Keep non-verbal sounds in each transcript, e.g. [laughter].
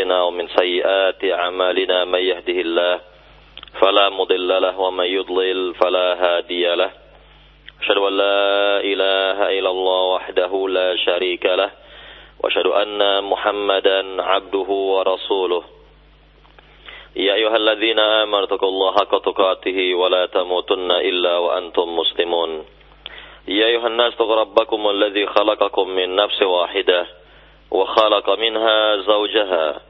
أنفسنا ومن سيئات أعمالنا من يهده الله فلا مضل له ومن يضلل فلا هادي له. أشهد أن لا إله إلا الله وحده لا شريك له. وأشهد أن محمدا عبده ورسوله. يا أيها الذين آمنوا اتقوا الله حق تقاته ولا تموتن إلا وأنتم مسلمون. يا أيها الناس اتقوا ربكم الذي خلقكم من نفس واحدة وخلق منها زوجها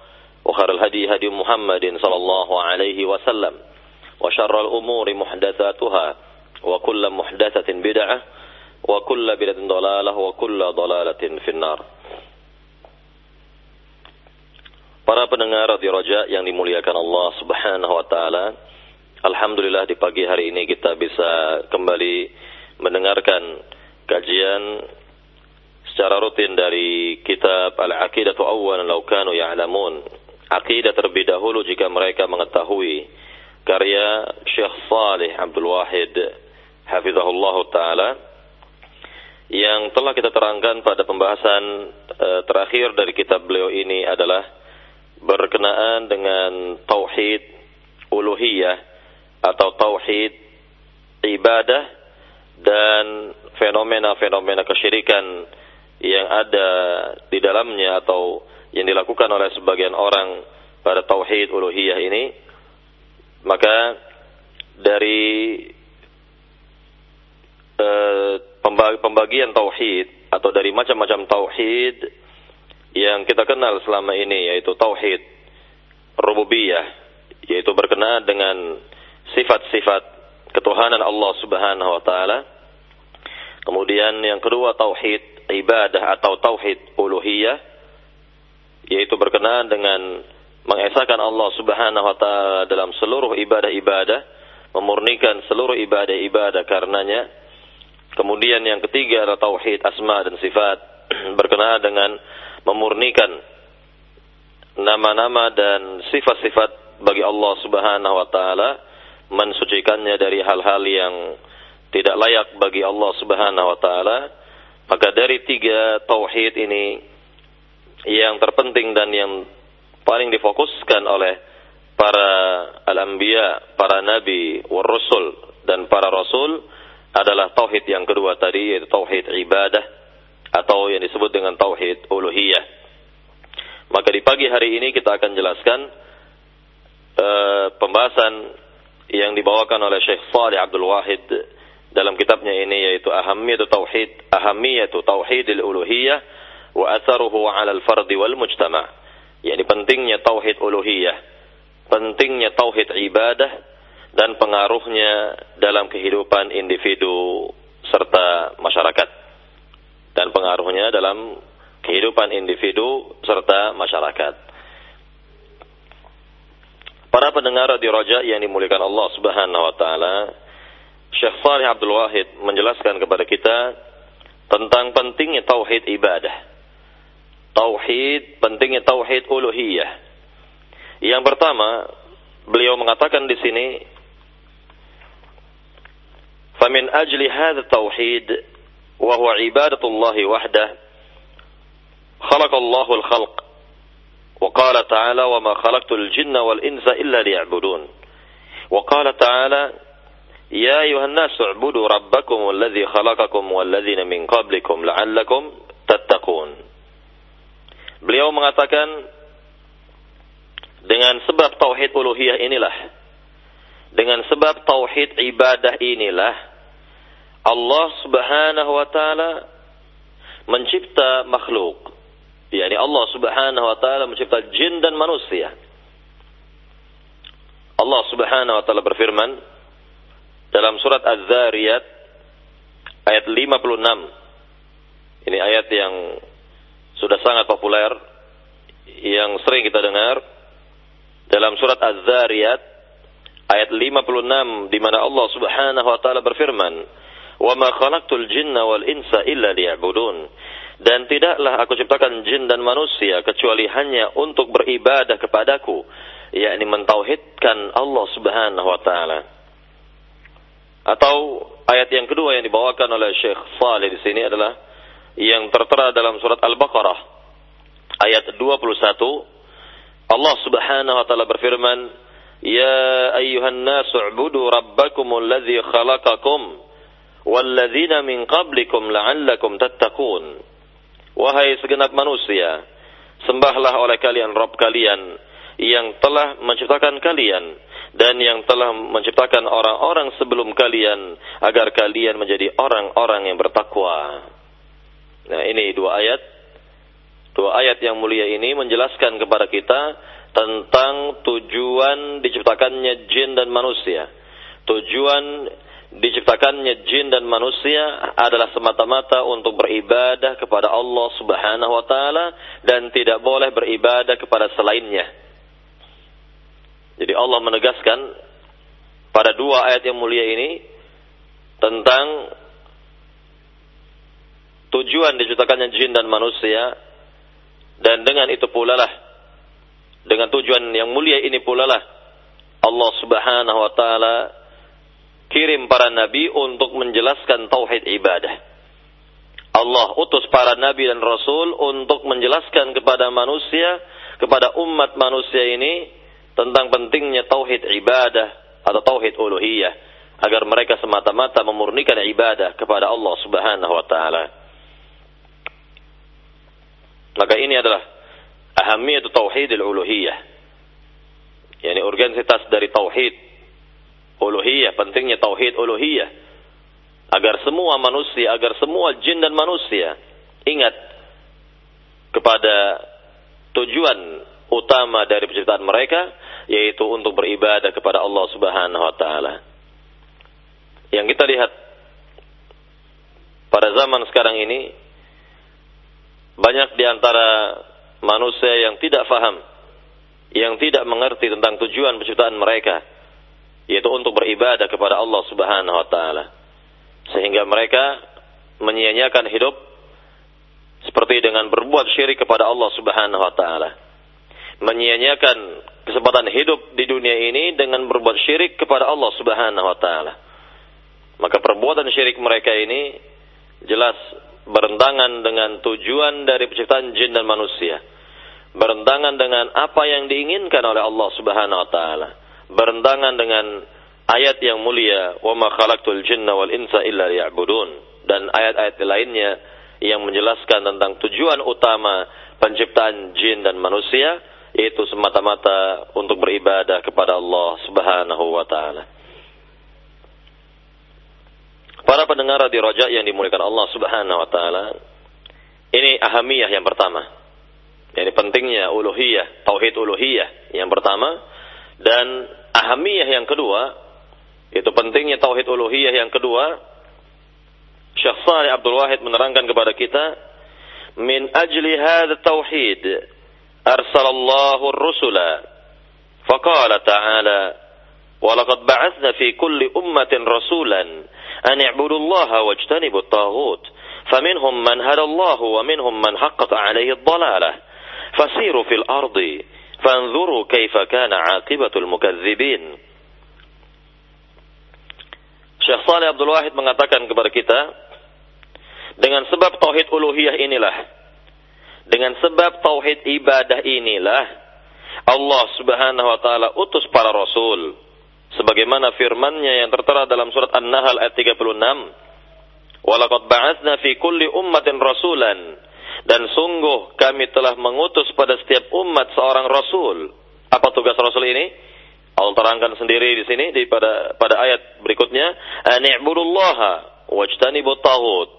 وخير الهدي هدي محمد صلى الله عليه وسلم وشر الأمور محدثاتها وكل محدثة بدعة وكل بدعة ضلالة وكل ضلالة في النار Para pendengar Radio Roja yang dimuliakan Allah Subhanahu wa taala. Alhamdulillah di pagi hari ini kita bisa kembali mendengarkan kajian secara rutin dari kitab Al-Aqidatu Awwalan Law Kanu Ya'lamun. Aqidah terlebih dahulu jika mereka mengetahui karya Syekh Salih Abdul Wahid hafizahullah taala yang telah kita terangkan pada pembahasan e, terakhir dari kitab beliau ini adalah berkenaan dengan tauhid uluhiyah atau tauhid ibadah dan fenomena-fenomena kesyirikan yang ada di dalamnya atau yang dilakukan oleh sebagian orang pada tauhid uluhiyah ini maka dari Eh, pembagian tauhid atau dari macam-macam tauhid yang kita kenal selama ini yaitu tauhid rububiyah yaitu berkenaan dengan sifat-sifat ketuhanan Allah Subhanahu wa taala. Kemudian yang kedua tauhid ibadah atau tauhid uluhiyah yaitu berkenaan dengan mengesahkan Allah Subhanahu wa taala dalam seluruh ibadah-ibadah, memurnikan seluruh ibadah-ibadah karenanya Kemudian yang ketiga adalah tauhid asma dan sifat [clears throat] berkenaan dengan memurnikan nama-nama dan sifat-sifat bagi Allah Subhanahu wa taala, mensucikannya dari hal-hal yang tidak layak bagi Allah Subhanahu wa taala. Maka dari tiga tauhid ini yang terpenting dan yang paling difokuskan oleh para al-anbiya, para nabi, war rasul dan para rasul adalah tauhid yang kedua tadi yaitu tauhid ibadah atau yang disebut dengan tauhid uluhiyah. Maka di pagi hari ini kita akan jelaskan uh, pembahasan yang dibawakan oleh Syekh Salih Abdul Wahid dalam kitabnya ini yaitu ahamiyatu tauhid ahamiyatu tauhidil uluhiyah wa atharuhu 'ala al-fard wal mujtama'. Yani pentingnya tauhid uluhiyah, pentingnya tauhid ibadah dan pengaruhnya dalam kehidupan individu serta masyarakat dan pengaruhnya dalam kehidupan individu serta masyarakat. Para pendengar di Roja yang dimuliakan Allah Subhanahu wa taala, Syekh Salih Abdul Wahid menjelaskan kepada kita tentang pentingnya tauhid ibadah. Tauhid, pentingnya tauhid uluhiyah. Yang pertama, beliau mengatakan di sini فمن أجل هذا التوحيد وهو عبادة الله وحده خلق الله الخلق وقال تعالى وما خلقت الجن والإنس إلا ليعبدون وقال تعالى يا أيها الناس اعبدوا ربكم الذي خلقكم والذين من قبلكم لعلكم تتقون Beliau mengatakan dengan sebab tauhid uluhiyah inilah dengan sebab tauhid ibadah inilah Allah Subhanahu wa taala mencipta makhluk. yakni Allah Subhanahu wa taala mencipta jin dan manusia. Allah Subhanahu wa taala berfirman dalam surat Az-Zariyat ayat 56. Ini ayat yang sudah sangat populer yang sering kita dengar dalam surat Az-Zariyat ayat 56 di mana Allah Subhanahu wa taala berfirman, "Wa ma khalaqtul jinna wal insa illa liya'budun." Dan tidaklah aku ciptakan jin dan manusia kecuali hanya untuk beribadah kepadaku, yakni mentauhidkan Allah Subhanahu wa taala. Atau ayat yang kedua yang dibawakan oleh Syekh Saleh di sini adalah yang tertera dalam surat Al-Baqarah ayat 21 Allah Subhanahu wa taala berfirman Ya ayyuhan nasu ubudu rabbakumul ladzi khalaqakum walladzina min qablikum la'allakum tattaqun Wahai segenap manusia sembahlah oleh kalian Rabb kalian yang telah menciptakan kalian dan yang telah menciptakan orang-orang sebelum kalian agar kalian menjadi orang-orang yang bertakwa. Nah, ini dua ayat. Dua ayat yang mulia ini menjelaskan kepada kita tentang tujuan diciptakannya jin dan manusia. Tujuan diciptakannya jin dan manusia adalah semata-mata untuk beribadah kepada Allah Subhanahu wa taala dan tidak boleh beribadah kepada selainnya. Jadi Allah menegaskan pada dua ayat yang mulia ini tentang tujuan diciptakannya jin dan manusia dan dengan itu pula lah dengan tujuan yang mulia ini pula lah Allah Subhanahu wa taala kirim para nabi untuk menjelaskan tauhid ibadah. Allah utus para nabi dan rasul untuk menjelaskan kepada manusia, kepada umat manusia ini tentang pentingnya tauhid ibadah atau tauhid uluhiyah agar mereka semata-mata memurnikan ibadah kepada Allah Subhanahu wa taala. Maka ini adalah ahamiyat tauhid uluhiyah. Yani urgensitas dari tauhid uluhiyah, pentingnya tauhid uluhiyah. Agar semua manusia, agar semua jin dan manusia ingat kepada tujuan utama dari penciptaan mereka yaitu untuk beribadah kepada Allah Subhanahu wa taala. Yang kita lihat pada zaman sekarang ini banyak di antara manusia yang tidak faham, yang tidak mengerti tentang tujuan penciptaan mereka, yaitu untuk beribadah kepada Allah Subhanahu wa taala. Sehingga mereka menyia-nyiakan hidup seperti dengan berbuat syirik kepada Allah Subhanahu wa taala. Menyia-nyiakan kesempatan hidup di dunia ini dengan berbuat syirik kepada Allah Subhanahu wa taala. Maka perbuatan syirik mereka ini jelas bertentangan dengan tujuan dari penciptaan jin dan manusia. Bertentangan dengan apa yang diinginkan oleh Allah Subhanahu wa taala. Bertentangan dengan ayat yang mulia, "Wa ma khalaqtul jinna wal insa illa liya'budun." Dan ayat-ayat lainnya yang menjelaskan tentang tujuan utama penciptaan jin dan manusia yaitu semata-mata untuk beribadah kepada Allah Subhanahu wa taala. Para pendengar di Rojak yang dimuliakan Allah Subhanahu wa taala. Ini ahamiyah yang pertama. Jadi pentingnya uluhiyah, tauhid uluhiyah yang pertama dan ahamiyah yang kedua itu pentingnya tauhid uluhiyah yang kedua. Syekh Saleh Abdul Wahid menerangkan kepada kita min ajli hadha tauhid arsalallahu rusula faqala ta'ala wa ba'athna fi kulli ummatin rasulan أن اعبدوا الله واجتنبوا الطاغوت. فمنهم من هدى الله ومنهم من حقت عليه الضلالة. فسيروا في الأرض. فانظروا كيف كان عاقبة المكذبين. Syekh Saleh Abdul Wahid mengatakan kepada kita, dengan sebab tauhid uluhiyah inilah, dengan sebab tauhid ibadah inilah, Allah Subhanahu wa taala utus para rasul sebagaimana firman-Nya yang tertera dalam surat An-Nahl ayat 36 Walaqad ba'atsna fi kulli ummatin rasulan dan sungguh kami telah mengutus pada setiap umat seorang rasul. Apa tugas rasul ini? Allah terangkan sendiri di sini di pada pada ayat berikutnya, "Ani'budullaha wajtanibut taghut."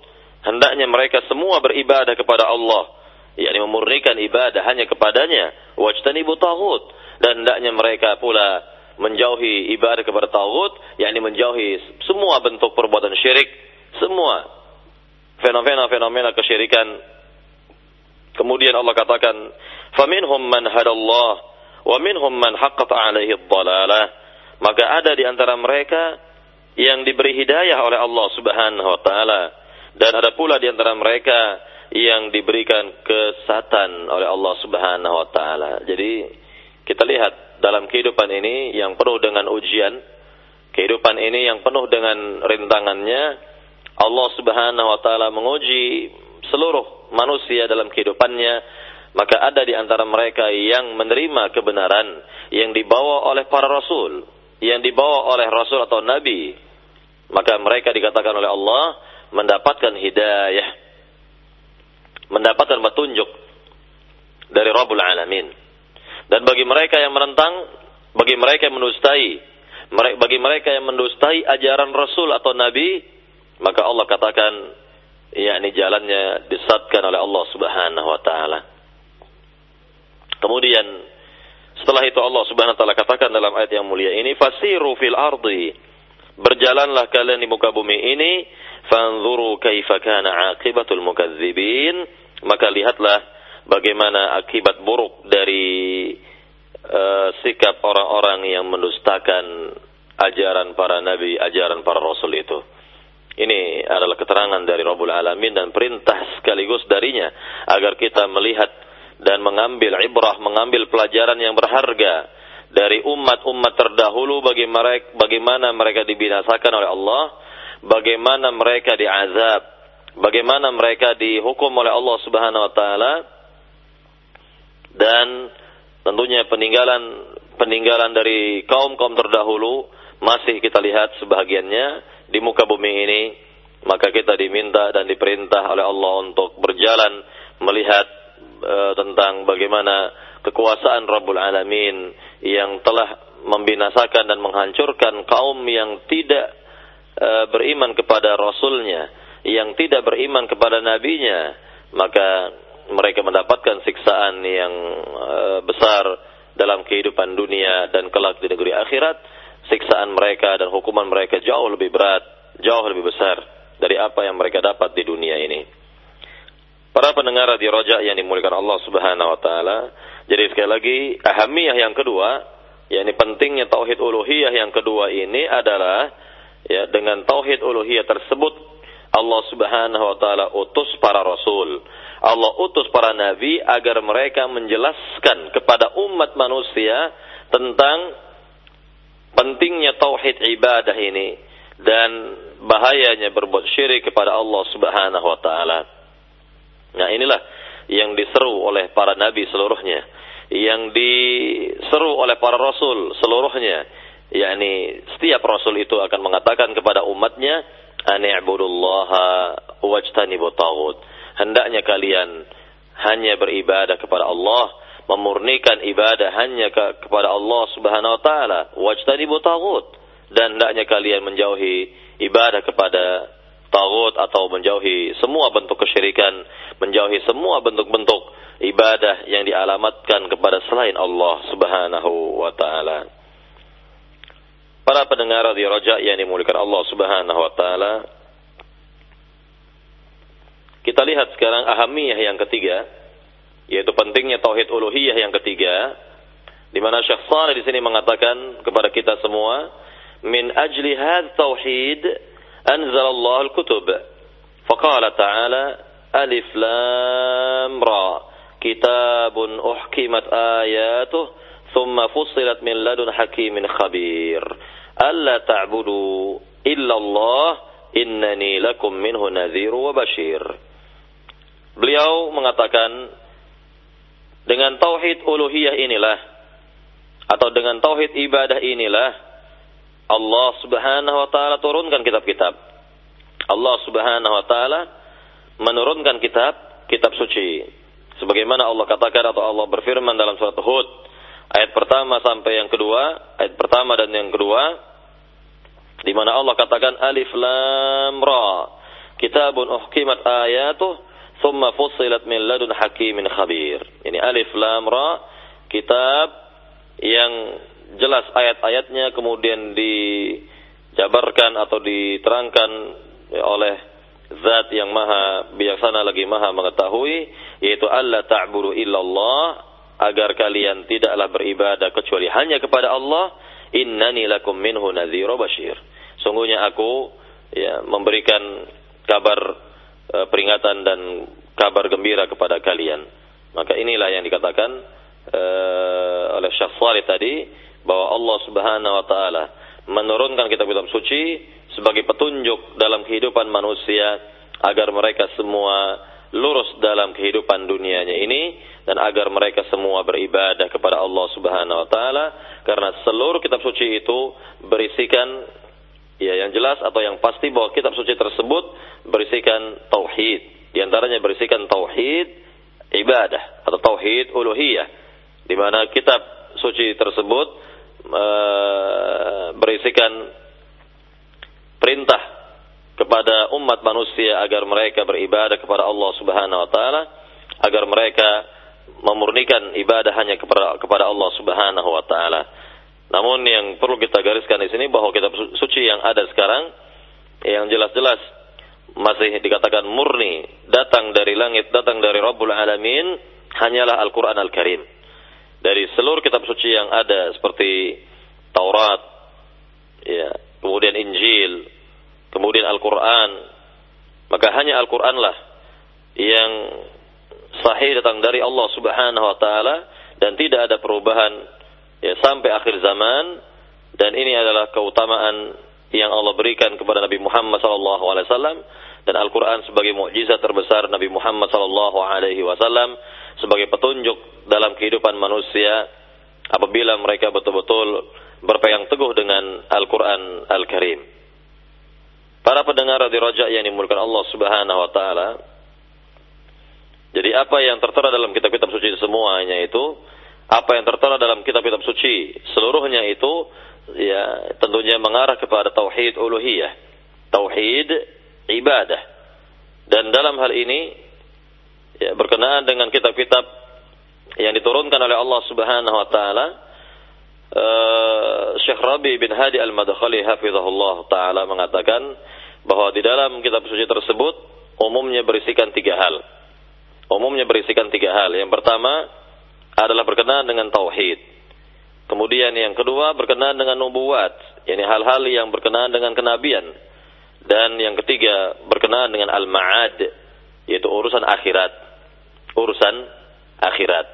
Hendaknya mereka semua beribadah kepada Allah, yakni memurnikan ibadah hanya kepadanya, wajtanibut taghut dan hendaknya mereka pula menjauhi ibadah kepada tauhid, yakni menjauhi semua bentuk perbuatan syirik, semua fenomena-fenomena kesyirikan. Kemudian Allah katakan, "Faminhum man hadallah wa minhum man haqqat 'alaihi dhalalah." maka ada di antara mereka yang diberi hidayah oleh Allah Subhanahu wa taala dan ada pula di antara mereka yang diberikan kesatan oleh Allah Subhanahu wa taala. Jadi kita lihat dalam kehidupan ini yang penuh dengan ujian, kehidupan ini yang penuh dengan rintangannya, Allah Subhanahu wa taala menguji seluruh manusia dalam kehidupannya, maka ada di antara mereka yang menerima kebenaran yang dibawa oleh para rasul, yang dibawa oleh rasul atau nabi. Maka mereka dikatakan oleh Allah mendapatkan hidayah, mendapatkan petunjuk dari Rabbul Alamin. Dan bagi mereka yang menentang, bagi mereka yang mendustai, bagi mereka yang mendustai ajaran Rasul atau Nabi, maka Allah katakan, yakni jalannya disatkan oleh Allah Subhanahu wa taala. Kemudian setelah itu Allah Subhanahu wa taala katakan dalam ayat yang mulia ini, "Fasiru fil ardi." Berjalanlah kalian di muka bumi ini fanzuru kaifa kana aqibatul mukadzibin maka lihatlah bagaimana akibat buruk dari uh, sikap orang-orang yang mendustakan ajaran para nabi, ajaran para rasul itu. Ini adalah keterangan dari Rabbul Alamin dan perintah sekaligus darinya agar kita melihat dan mengambil ibrah, mengambil pelajaran yang berharga dari umat-umat terdahulu bagaimana mereka dibinasakan oleh Allah bagaimana mereka diazab, bagaimana mereka dihukum oleh Allah Subhanahu wa taala dan tentunya peninggalan peninggalan dari kaum-kaum terdahulu masih kita lihat sebahagiannya di muka bumi ini. Maka kita diminta dan diperintah oleh Allah untuk berjalan melihat e, tentang bagaimana kekuasaan Rabbul Alamin yang telah membinasakan dan menghancurkan kaum yang tidak E, beriman kepada Rasulnya, yang tidak beriman kepada Nabinya, maka mereka mendapatkan siksaan yang e, besar dalam kehidupan dunia dan kelak di negeri akhirat. Siksaan mereka dan hukuman mereka jauh lebih berat, jauh lebih besar dari apa yang mereka dapat di dunia ini. Para pendengar di Roja yang dimuliakan Allah Subhanahu wa taala. Jadi sekali lagi, ahamiyah yang kedua, yakni pentingnya tauhid uluhiyah yang kedua ini adalah ya dengan tauhid uluhiyah tersebut Allah Subhanahu wa taala utus para rasul. Allah utus para nabi agar mereka menjelaskan kepada umat manusia tentang pentingnya tauhid ibadah ini dan bahayanya berbuat syirik kepada Allah Subhanahu wa taala. Nah, inilah yang diseru oleh para nabi seluruhnya, yang diseru oleh para rasul seluruhnya yakni setiap rasul itu akan mengatakan kepada umatnya ani'budullaha wajtanibu taghut. Hendaknya kalian hanya beribadah kepada Allah memurnikan ibadah hanya ke, kepada Allah Subhanahu wa taala wajtanibu taghut. Dan hendaknya kalian menjauhi ibadah kepada tagut atau menjauhi semua bentuk kesyirikan menjauhi semua bentuk-bentuk ibadah yang dialamatkan kepada selain Allah Subhanahu wa taala Para pendengar di Raja yang dimuliakan Allah Subhanahu wa taala. Kita lihat sekarang ahamiyah yang ketiga, yaitu pentingnya tauhid uluhiyah yang ketiga, di mana Syekh Saleh di sini mengatakan kepada kita semua, min ajli had tauhid anzalallahu al-kutub. Faqala ta'ala alif lam ra kitabun uhkimat ayatuh thumma fussilat min ladun hakimin khabir. Alla ta'budu illallah innani lakum minhu nadhiru wa bashir. Beliau mengatakan dengan tauhid uluhiyah inilah atau dengan tauhid ibadah inilah Allah Subhanahu wa taala turunkan kitab-kitab. Allah Subhanahu wa taala menurunkan kitab kitab suci. Sebagaimana Allah katakan atau Allah berfirman dalam surat Hud ayat pertama sampai yang kedua, ayat pertama dan yang kedua, di mana Allah katakan alif lam ra, kitabun uhkimat ayatuh, thumma fussilat min ladun hakimin khabir. Ini alif lam ra, kitab yang jelas ayat-ayatnya kemudian dijabarkan atau diterangkan oleh zat yang maha bijaksana lagi maha mengetahui yaitu Allah ta'budu illallah agar kalian tidaklah beribadah kecuali hanya kepada Allah innani lakum minhu nadhiru bashir. Sungguhnya aku ya memberikan kabar e, peringatan dan kabar gembira kepada kalian. Maka inilah yang dikatakan e, oleh Syekh Salih tadi bahwa Allah Subhanahu wa taala menurunkan kitab-kitab suci sebagai petunjuk dalam kehidupan manusia agar mereka semua lurus dalam kehidupan dunianya ini dan agar mereka semua beribadah kepada Allah Subhanahu wa taala. Karena seluruh kitab suci itu berisikan ya yang jelas atau yang pasti bahwa kitab suci tersebut berisikan tauhid. Di antaranya berisikan tauhid ibadah atau tauhid uluhiyah di mana kitab suci tersebut e, berisikan perintah kepada umat manusia agar mereka beribadah kepada Allah Subhanahu wa taala, agar mereka memurnikan ibadah hanya kepada kepada Allah Subhanahu wa taala. Namun yang perlu kita gariskan di sini bahwa kitab suci yang ada sekarang yang jelas-jelas masih dikatakan murni datang dari langit, datang dari Rabbul Alamin hanyalah Al-Qur'an Al-Karim. Dari seluruh kitab suci yang ada seperti Taurat, ya, kemudian Injil, kemudian Al-Quran, maka hanya Al-Quranlah yang sahih datang dari Allah Subhanahu wa taala dan tidak ada perubahan ya sampai akhir zaman. Dan ini adalah keutamaan yang Allah berikan kepada Nabi Muhammad wasallam. Dan Al-Qur'an sebagai mukjizat terbesar Nabi Muhammad wasallam sebagai petunjuk dalam kehidupan manusia apabila mereka betul-betul berpegang teguh dengan Al-Qur'an Al-Karim. Para pendengar di rojak yang dimulakan Allah Subhanahu wa taala. Jadi apa yang tertera dalam kitab-kitab suci semuanya itu, apa yang tertera dalam kitab-kitab suci seluruhnya itu ya tentunya mengarah kepada tauhid uluhiyah, tauhid ibadah. Dan dalam hal ini ya berkenaan dengan kitab-kitab yang diturunkan oleh Allah Subhanahu wa taala Uh, Syekh Rabi bin Hadi Al-Madkhali hafizahullah taala mengatakan bahwa di dalam kitab suci tersebut umumnya berisikan tiga hal. Umumnya berisikan tiga hal. Yang pertama adalah berkenaan dengan tauhid. Kemudian yang kedua berkenaan dengan nubuat, yakni hal-hal yang berkenaan dengan kenabian. Dan yang ketiga berkenaan dengan al-ma'ad, yaitu urusan akhirat. Urusan akhirat.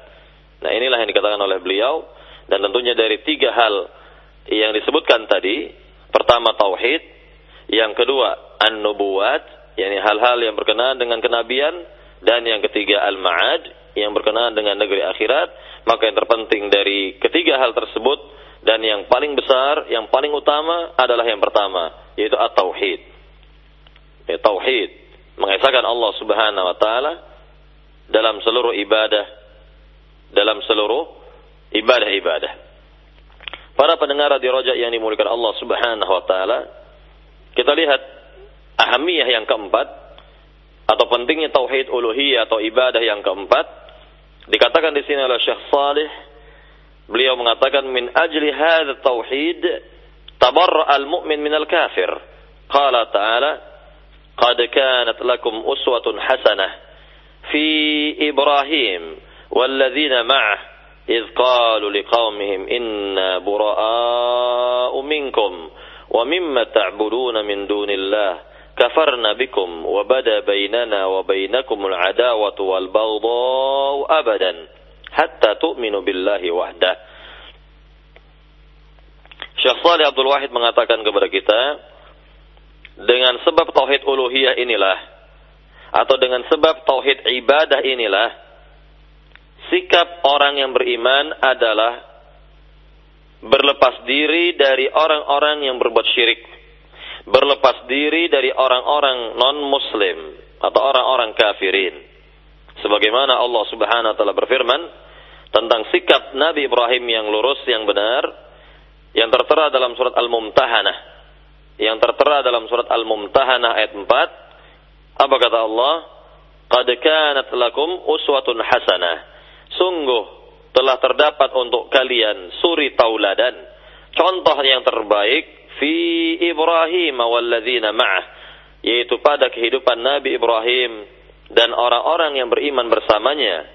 Nah, inilah yang dikatakan oleh beliau dan tentunya dari tiga hal yang disebutkan tadi, pertama tauhid, yang kedua an-nubuwat, yakni hal-hal yang berkenaan dengan kenabian, dan yang ketiga al-ma'ad, yang berkenaan dengan negeri akhirat, maka yang terpenting dari ketiga hal tersebut dan yang paling besar, yang paling utama adalah yang pertama, yaitu at-tauhid. Ya, tauhid, mengesahkan Allah Subhanahu wa taala dalam seluruh ibadah, dalam seluruh ibadah-ibadah. Para pendengar di rojak yang dimuliakan Allah Subhanahu wa taala, kita lihat ahamiyah yang keempat atau pentingnya tauhid uluhiyah atau ibadah yang keempat dikatakan di sini oleh Syekh Salih beliau mengatakan min ajli hadha tauhid tabarra al mu'min min al kafir qala ta'ala qad kanat lakum uswatun hasanah fi Ibrahim والذين معه إذ قالوا لقومهم إنا براء منكم ومما تعبدون من دون الله كفرنا بكم وبدا بيننا وبينكم العداوة والبغضاء أبدا حتى تؤمنوا بالله وحده Syekh Salih Abdul Wahid mengatakan kepada kita dengan sebab tauhid uluhiyah inilah atau dengan sebab tauhid ibadah inilah sikap orang yang beriman adalah berlepas diri dari orang-orang yang berbuat syirik, berlepas diri dari orang-orang non-muslim atau orang-orang kafirin. Sebagaimana Allah Subhanahu wa taala berfirman tentang sikap Nabi Ibrahim yang lurus yang benar yang tertera dalam surat Al-Mumtahanah. Yang tertera dalam surat Al-Mumtahanah ayat 4. Apa kata Allah? Qad kanat lakum uswatun hasanah sungguh telah terdapat untuk kalian suri tauladan. Contoh yang terbaik fi Ibrahim walladzina ma'ah yaitu pada kehidupan Nabi Ibrahim dan orang-orang yang beriman bersamanya.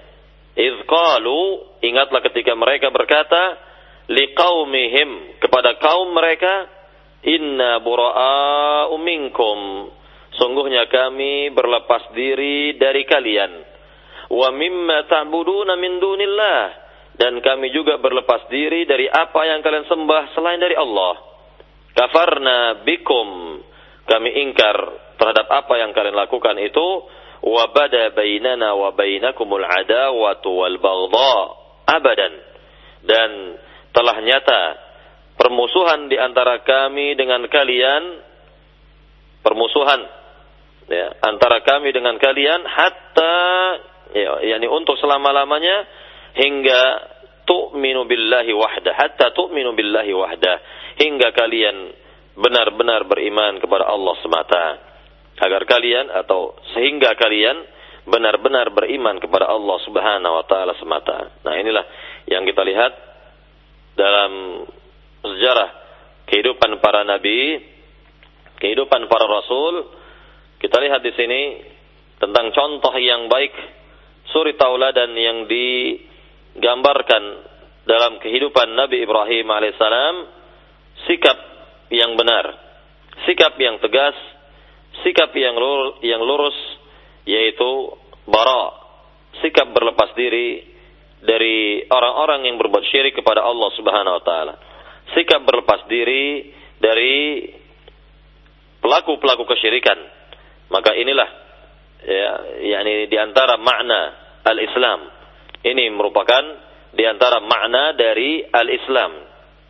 Qalu ingatlah ketika mereka berkata liqaumihim kepada kaum mereka inna buraa'u minkum. Sungguhnya kami berlepas diri dari kalian wa mimma ta'buduna min dunillah. Dan kami juga berlepas diri dari apa yang kalian sembah selain dari Allah. Kafarna bikum. Kami ingkar terhadap apa yang kalian lakukan itu. Wa bada bainana wa bainakumul adawatu wal baghdha. Abadan. Dan telah nyata permusuhan di antara kami dengan kalian. Permusuhan. Ya antara kami dengan kalian hatta ya yakni untuk selama-lamanya hingga tu'minu billahi wahda hatta tu'minu billahi wahda hingga kalian benar-benar beriman kepada Allah semata agar kalian atau sehingga kalian benar-benar beriman kepada Allah Subhanahu wa taala semata. Nah, inilah yang kita lihat dalam sejarah kehidupan para nabi, kehidupan para rasul, kita lihat di sini tentang contoh yang baik suri tauladan yang digambarkan dalam kehidupan Nabi Ibrahim alaihissalam sikap yang benar, sikap yang tegas, sikap yang lurus, yang lurus yaitu bara, sikap berlepas diri dari orang-orang yang berbuat syirik kepada Allah Subhanahu wa taala. Sikap berlepas diri dari pelaku-pelaku kesyirikan. Maka inilah ya yakni di antara makna al-Islam. Ini merupakan di antara makna dari al-Islam.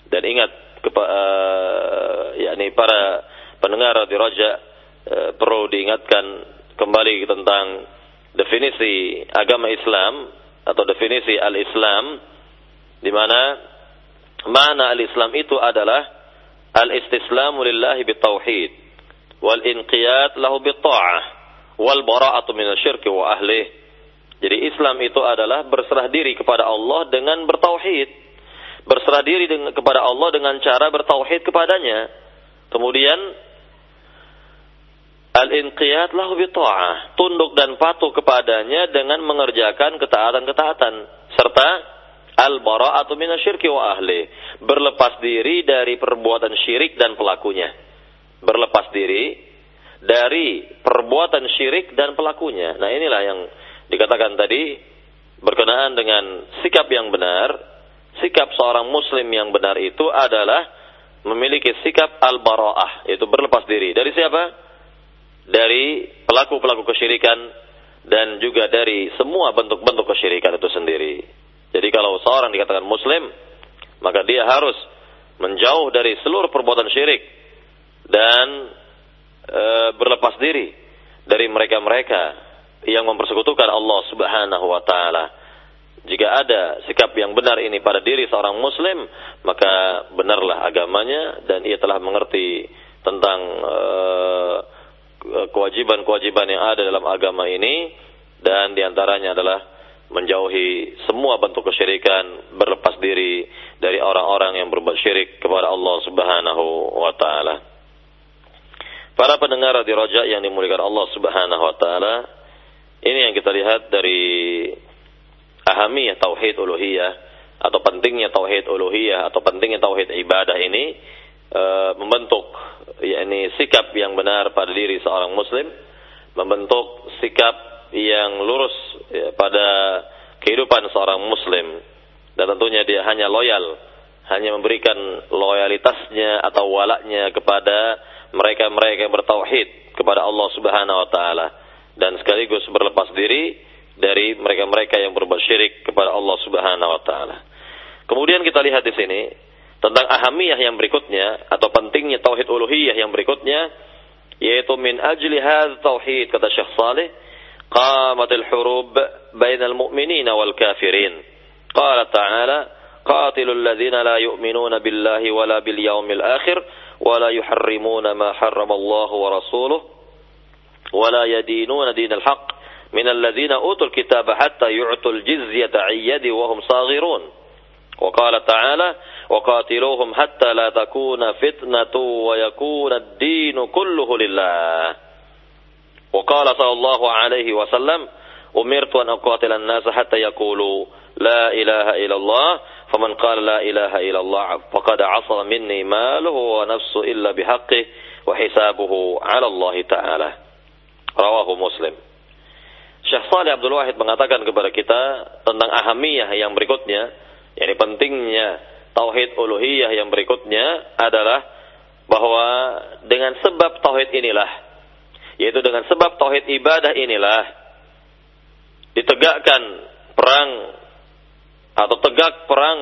Dan ingat uh, yakni para pendengar di Raja uh, perlu diingatkan kembali tentang definisi agama Islam atau definisi al-Islam di mana mana al-Islam itu adalah al-istislamu lillahi bitauhid wal inqiyad lahu bitta'ah wal bara'atu minasyirki wa ahlih. Jadi Islam itu adalah berserah diri kepada Allah dengan bertauhid. Berserah diri dengan, kepada Allah dengan cara bertauhid kepadanya. Kemudian Al-inqiyat lahu bita'ah. Tunduk dan patuh kepadanya dengan mengerjakan ketaatan-ketaatan. Serta al-bara'atu minasyirki wa ahli. Berlepas diri dari perbuatan syirik dan pelakunya. Berlepas diri dari perbuatan syirik dan pelakunya. Nah inilah yang dikatakan tadi berkenaan dengan sikap yang benar. Sikap seorang muslim yang benar itu adalah memiliki sikap al-bara'ah. Itu berlepas diri. Dari siapa? dari pelaku-pelaku kesyirikan dan juga dari semua bentuk-bentuk kesyirikan itu sendiri. Jadi kalau seorang dikatakan muslim, maka dia harus menjauh dari seluruh perbuatan syirik dan e, berlepas diri dari mereka-mereka yang mempersekutukan Allah Subhanahu wa taala. Jika ada sikap yang benar ini pada diri seorang muslim, maka benarlah agamanya dan ia telah mengerti tentang e, kewajiban-kewajiban yang ada dalam agama ini dan di antaranya adalah menjauhi semua bentuk kesyirikan, berlepas diri dari orang-orang yang berbuat syirik kepada Allah Subhanahu wa taala. Para pendengar di Raja yang dimuliakan Allah Subhanahu wa taala, ini yang kita lihat dari ahamiyah tauhid uluhiyah atau pentingnya tauhid uluhiyah atau pentingnya tauhid ibadah ini e, membentuk yakni sikap yang benar pada diri seorang muslim, membentuk sikap yang lurus ya, pada kehidupan seorang muslim. Dan tentunya dia hanya loyal, hanya memberikan loyalitasnya atau walaknya kepada mereka-mereka yang bertauhid kepada Allah Subhanahu wa taala dan sekaligus berlepas diri dari mereka-mereka yang berbuat syirik kepada Allah Subhanahu wa taala. Kemudian kita lihat di sini tentang ahamiyah yang berikutnya atau pentingnya tauhid uluhiyah yang berikutnya yaitu min ajli hadz tauhid kata Syekh Saleh qamat al-hurub bain al-mu'minin wal kafirin qala ta'ala قاتلوا الذين لا يؤمنون بالله ولا باليوم الآخر ولا يحرمون ما حرم الله ورسوله ولا يدينون دين الحق من الذين أوتوا الكتاب حتى يعطوا الجزية عن وهم صاغرون. وقال تعالى وقاتلوهم حتى لا تكون فتنة ويكون الدين كله لله. وقال صلى الله عليه وسلم أمرت أن أقاتل الناس حتى يقولوا لا إله إلا الله qala la ilaha illallah faqad 'asama minni maluhu wa nafsu illa bihaqqih wa hisabuhu 'ala Allah taala rawahu muslim Syekh Saleh Abdul Wahid mengatakan kepada kita tentang ahamiyah yang berikutnya yakni pentingnya tauhid uluhiyah yang berikutnya adalah bahwa dengan sebab tauhid inilah yaitu dengan sebab tauhid ibadah inilah ditegakkan perang atau tegak perang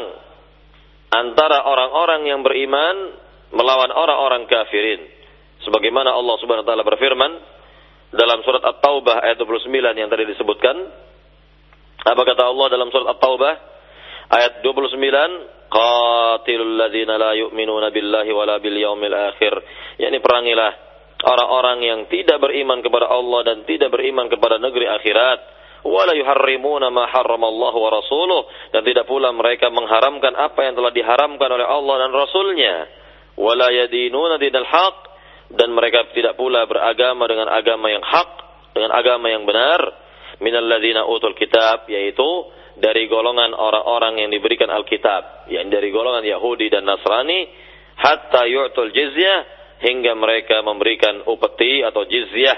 antara orang-orang yang beriman melawan orang-orang kafirin. Sebagaimana Allah Subhanahu wa taala berfirman dalam surat At-Taubah ayat 29 yang tadi disebutkan. Apa kata Allah dalam surat At-Taubah ayat 29? Qatilul ladzina la yu'minuna billahi wala bil yaumil akhir. yakni perangilah orang-orang yang tidak beriman kepada Allah dan tidak beriman kepada negeri akhirat wala yuharrimuna ma harramallahu wa rasuluh dan tidak pula mereka mengharamkan apa yang telah diharamkan oleh Allah dan Rasulnya wala yadinuna dinal haq dan mereka tidak pula beragama dengan agama yang hak dengan agama yang benar minal ladzina utul kitab yaitu dari golongan orang-orang yang diberikan Alkitab yang dari golongan Yahudi dan Nasrani hatta yu'tul jizyah hingga mereka memberikan upeti atau jizyah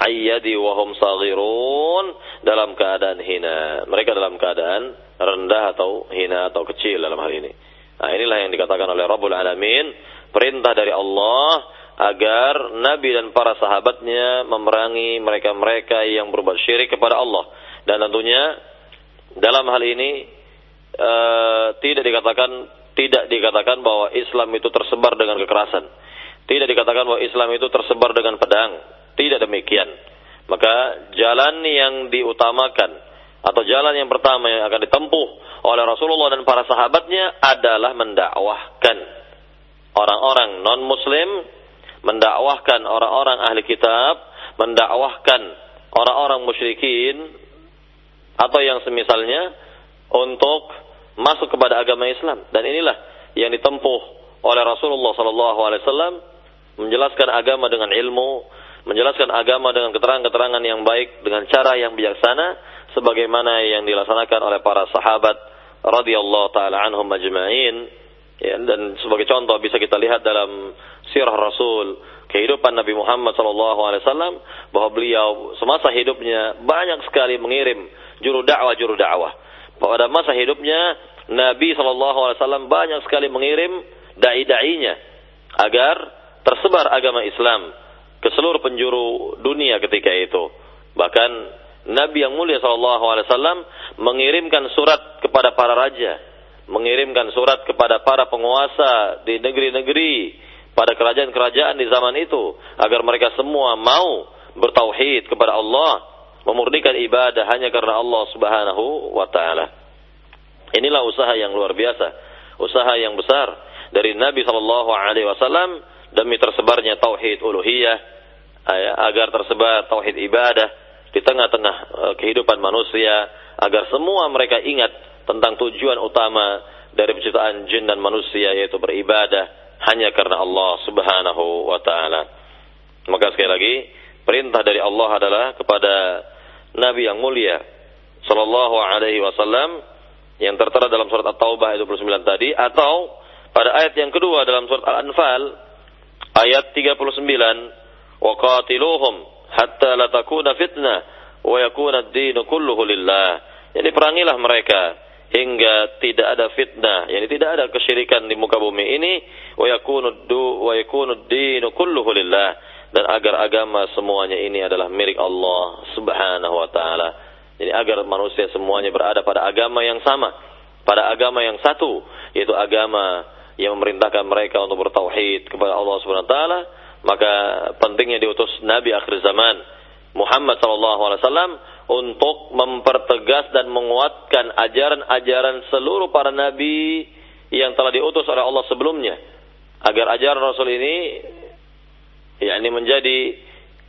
ayyadi wahum saghirun dalam keadaan hina. Mereka dalam keadaan rendah atau hina atau kecil dalam hal ini. Nah, inilah yang dikatakan oleh Rabbul Alamin, perintah dari Allah agar Nabi dan para sahabatnya memerangi mereka-mereka yang berbuat syirik kepada Allah. Dan tentunya dalam hal ini uh, tidak dikatakan tidak dikatakan bahwa Islam itu tersebar dengan kekerasan. Tidak dikatakan bahwa Islam itu tersebar dengan pedang. Tidak demikian. Maka jalan yang diutamakan atau jalan yang pertama yang akan ditempuh oleh Rasulullah dan para sahabatnya adalah mendakwahkan orang-orang non-muslim, mendakwahkan orang-orang ahli kitab, mendakwahkan orang-orang musyrikin atau yang semisalnya untuk masuk kepada agama Islam. Dan inilah yang ditempuh oleh Rasulullah SAW menjelaskan agama dengan ilmu, menjelaskan agama dengan keterangan-keterangan yang baik dengan cara yang bijaksana sebagaimana yang dilaksanakan oleh para sahabat radhiyallahu taala anhum majma'in ya, dan sebagai contoh bisa kita lihat dalam sirah Rasul kehidupan Nabi Muhammad wasallam bahwa beliau semasa hidupnya banyak sekali mengirim juru dakwah juru dakwah pada masa hidupnya Nabi wasallam banyak sekali mengirim dai-dainya agar tersebar agama Islam ke seluruh penjuru dunia ketika itu. Bahkan Nabi yang mulia SAW mengirimkan surat kepada para raja, mengirimkan surat kepada para penguasa di negeri-negeri, pada kerajaan-kerajaan di zaman itu, agar mereka semua mau bertauhid kepada Allah, memurnikan ibadah hanya karena Allah Subhanahu wa taala. Inilah usaha yang luar biasa, usaha yang besar dari Nabi sallallahu alaihi wasallam demi tersebarnya tauhid uluhiyah ya, agar tersebar tauhid ibadah di tengah-tengah uh, kehidupan manusia agar semua mereka ingat tentang tujuan utama dari penciptaan jin dan manusia yaitu beribadah hanya karena Allah Subhanahu wa taala. Maka sekali lagi perintah dari Allah adalah kepada Nabi yang mulia sallallahu alaihi wasallam yang tertera dalam surat At-Taubah ayat 29 tadi atau pada ayat yang kedua dalam surat Al-Anfal ayat 39 wa qatiluhum hatta la takuna fitnah wa yakuna ad-din kulluhu lillah jadi perangilah mereka hingga tidak ada fitnah. Yani tidak ada kesyirikan di muka bumi ini. Wa yakunu du wa yakunu ad-din kulluhu lillah. Dan agar agama semuanya ini adalah milik Allah Subhanahu wa taala. Jadi agar manusia semuanya berada pada agama yang sama. Pada agama yang satu. Yaitu agama yang memerintahkan mereka untuk bertauhid kepada Allah Subhanahu wa taala, maka pentingnya diutus nabi akhir zaman. Muhammad sallallahu alaihi wasallam untuk mempertegas dan menguatkan ajaran-ajaran seluruh para nabi yang telah diutus oleh Allah sebelumnya agar ajaran Rasul ini yakni menjadi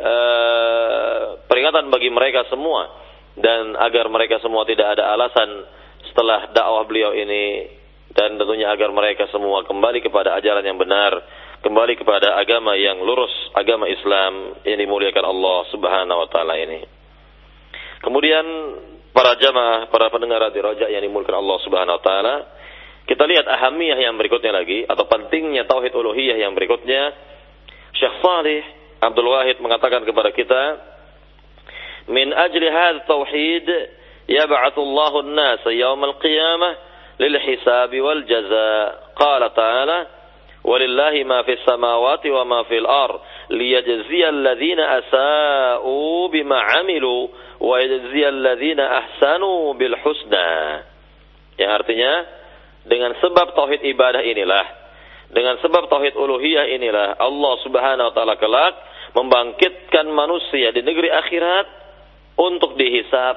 uh, peringatan bagi mereka semua dan agar mereka semua tidak ada alasan setelah dakwah beliau ini dan tentunya agar mereka semua kembali kepada ajaran yang benar, kembali kepada agama yang lurus, agama Islam yang dimuliakan Allah Subhanahu wa taala ini. Kemudian para jamaah, para pendengar di Raja yang dimuliakan Allah Subhanahu wa taala, Kita lihat ahamiyah yang berikutnya lagi atau pentingnya tauhid uluhiyah yang berikutnya. Syekh Salih Abdul Wahid mengatakan kepada kita, "Min ajli hadha tauhid yab'athu Allahu an-nasa yawm al-qiyamah lil hisab wal jazaa." Qala ta'ala, "Walillahi ma fis samawati wa ma fil ard liyajziya alladhina asa'u bima 'amilu wa yajziya alladhina ahsanu bil husna." Yang artinya dengan sebab tauhid ibadah inilah, dengan sebab tauhid uluhiyah inilah Allah Subhanahu wa taala kelak membangkitkan manusia di negeri akhirat untuk dihisap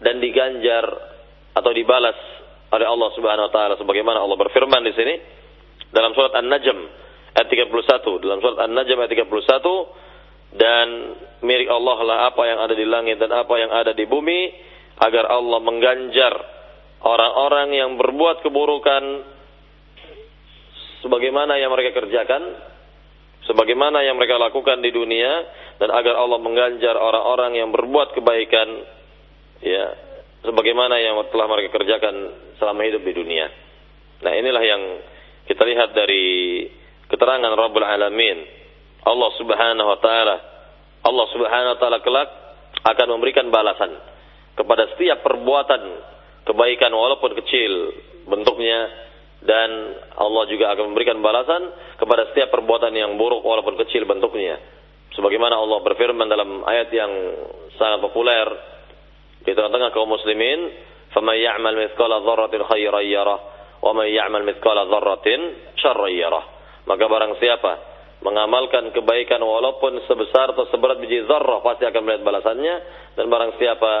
dan diganjar atau dibalas oleh Allah Subhanahu wa taala sebagaimana Allah berfirman di sini dalam surat An-Najm ayat 31 dalam surat An-Najm ayat 31 dan milik Allah lah apa yang ada di langit dan apa yang ada di bumi agar Allah mengganjar orang-orang yang berbuat keburukan sebagaimana yang mereka kerjakan, sebagaimana yang mereka lakukan di dunia dan agar Allah mengganjar orang-orang yang berbuat kebaikan ya sebagaimana yang telah mereka kerjakan selama hidup di dunia. Nah, inilah yang kita lihat dari keterangan Rabbul Alamin. Allah Subhanahu wa taala Allah Subhanahu wa taala kelak akan memberikan balasan kepada setiap perbuatan kebaikan walaupun kecil bentuknya dan Allah juga akan memberikan balasan kepada setiap perbuatan yang buruk walaupun kecil bentuknya. Sebagaimana Allah berfirman dalam ayat yang sangat populer di tengah-tengah kaum muslimin, "Faman ya'mal mithqala dzarratin khairan yarah, wa man ya'mal mithqala dzarratin syarran yarah." Maka barang siapa mengamalkan kebaikan walaupun sebesar atau seberat biji zarrah pasti akan melihat balasannya dan barang siapa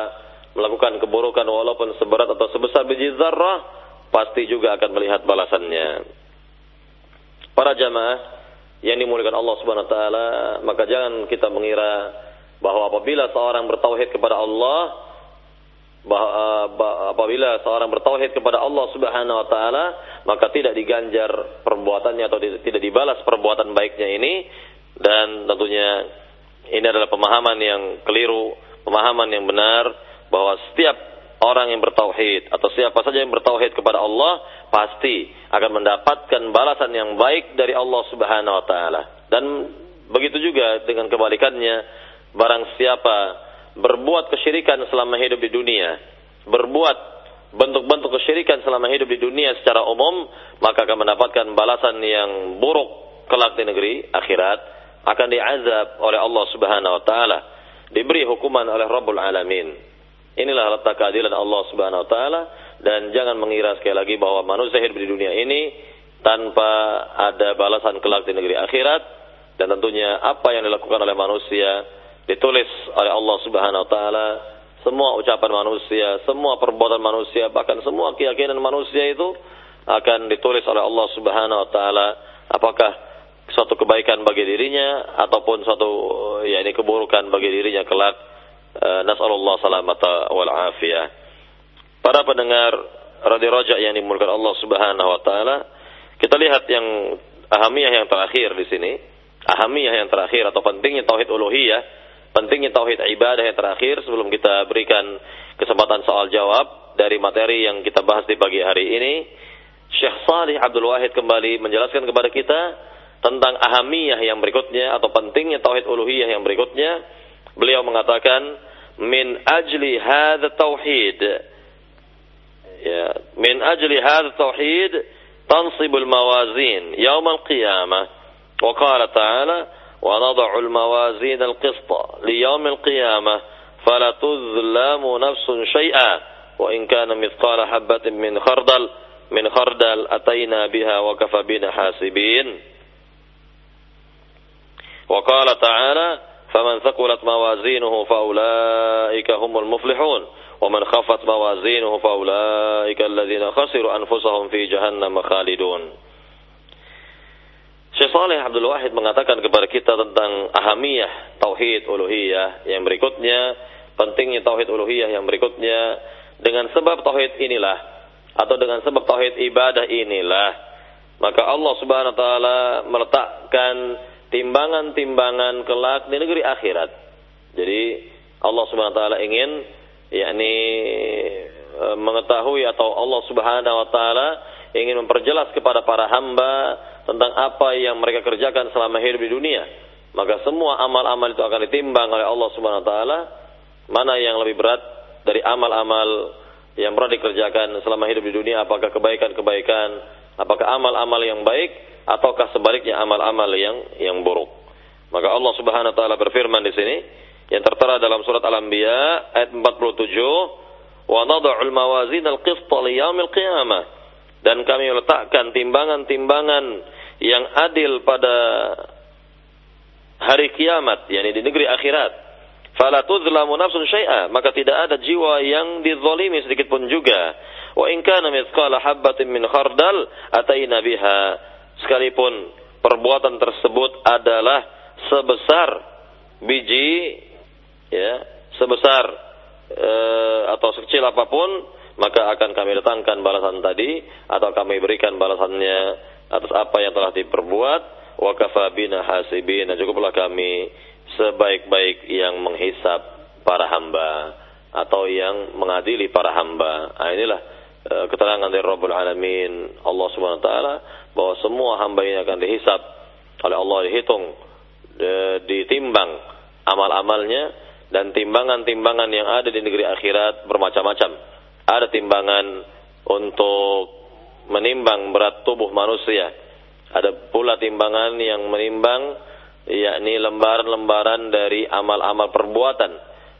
melakukan keburukan walaupun seberat atau sebesar biji zarrah, pasti juga akan melihat balasannya. Para jamaah yang dimuliakan Allah Subhanahu wa taala, maka jangan kita mengira bahwa apabila seorang bertauhid kepada Allah, apabila seorang bertauhid kepada Allah Subhanahu wa taala, maka tidak diganjar perbuatannya atau tidak dibalas perbuatan baiknya ini dan tentunya ini adalah pemahaman yang keliru, pemahaman yang benar bahwa setiap orang yang bertauhid atau siapa saja yang bertauhid kepada Allah pasti akan mendapatkan balasan yang baik dari Allah Subhanahu wa taala. Dan begitu juga dengan kebalikannya, barang siapa berbuat kesyirikan selama hidup di dunia, berbuat bentuk-bentuk kesyirikan selama hidup di dunia secara umum, maka akan mendapatkan balasan yang buruk kelak di negeri akhirat, akan diazab oleh Allah Subhanahu wa taala, diberi hukuman oleh Rabbul Alamin. Inilah letak keadilan Allah Subhanahu wa taala dan jangan mengira sekali lagi bahwa manusia hidup di dunia ini tanpa ada balasan kelak di negeri akhirat dan tentunya apa yang dilakukan oleh manusia ditulis oleh Allah Subhanahu wa taala semua ucapan manusia, semua perbuatan manusia, bahkan semua keyakinan manusia itu akan ditulis oleh Allah Subhanahu wa taala apakah suatu kebaikan bagi dirinya ataupun suatu ya ini keburukan bagi dirinya kelak Eh, Nas'alullah salamata wal afiyah. Para pendengar radio Raja yang dimulakan Allah Subhanahu wa taala, kita lihat yang ahamiyah yang terakhir di sini. Ahamiyah yang terakhir atau pentingnya tauhid uluhiyah, pentingnya tauhid ibadah yang terakhir sebelum kita berikan kesempatan soal jawab dari materi yang kita bahas di pagi hari ini. Syekh Salih Abdul Wahid kembali menjelaskan kepada kita tentang ahamiyah yang berikutnya atau pentingnya tauhid uluhiyah yang berikutnya. Beliau mengatakan min ajli hadza tauhid ya min ajli hadza tauhid tansibul mawazin yaumal qiyamah wa qala ta'ala ونضع الموازين القسط ليوم القيامة فلا تظلم نفس شيئا. وإن كان مثقال حبة من خردل من خردل أتينا بها وكفى بنا حاسبين. وقال تعالى فمن ثقلت موازينه فأولئك هم المفلحون. ومن خفت موازينه فأولئك الذين خسروا أنفسهم في جهنم خالدون. Saleh Abdul Wahid mengatakan kepada kita tentang ahamiyah tauhid uluhiyah yang berikutnya, pentingnya tauhid uluhiyah yang berikutnya dengan sebab tauhid inilah atau dengan sebab tauhid ibadah inilah maka Allah Subhanahu wa taala meletakkan timbangan-timbangan kelak di negeri akhirat. Jadi Allah Subhanahu wa taala ingin yakni e, mengetahui atau Allah Subhanahu wa taala ingin memperjelas kepada para hamba tentang apa yang mereka kerjakan selama hidup di dunia. Maka semua amal-amal itu akan ditimbang oleh Allah Subhanahu wa taala mana yang lebih berat dari amal-amal yang pernah dikerjakan selama hidup di dunia apakah kebaikan-kebaikan, apakah amal-amal yang baik ataukah sebaliknya amal-amal yang yang buruk. Maka Allah Subhanahu wa taala berfirman di sini yang tertera dalam surat Al-Anbiya ayat 47, "Wa nad'ul mawazin al-qist qiyamah." Dan kami letakkan timbangan-timbangan yang adil pada hari kiamat, yakni di negeri akhirat. Fala tuzlamu nafsun syai'a, maka tidak ada jiwa yang dizalimi sedikit pun juga. Wa in kana mithqala habatin min khardal ataina biha. Sekalipun perbuatan tersebut adalah sebesar biji ya, sebesar e, atau sekecil apa pun, maka akan kami datangkan balasan tadi atau kami berikan balasannya atas apa yang telah diperbuat wa kafabina hasibina cukuplah kami sebaik-baik yang menghisap para hamba atau yang mengadili para hamba. Nah, inilah uh, keterangan dari Rabbul Alamin Allah Subhanahu wa taala bahwa semua hamba ini akan dihisap oleh Allah dihitung ditimbang amal-amalnya dan timbangan-timbangan yang ada di negeri akhirat bermacam-macam. Ada timbangan untuk menimbang berat tubuh manusia. Ada pula timbangan yang menimbang yakni lembaran-lembaran dari amal-amal perbuatan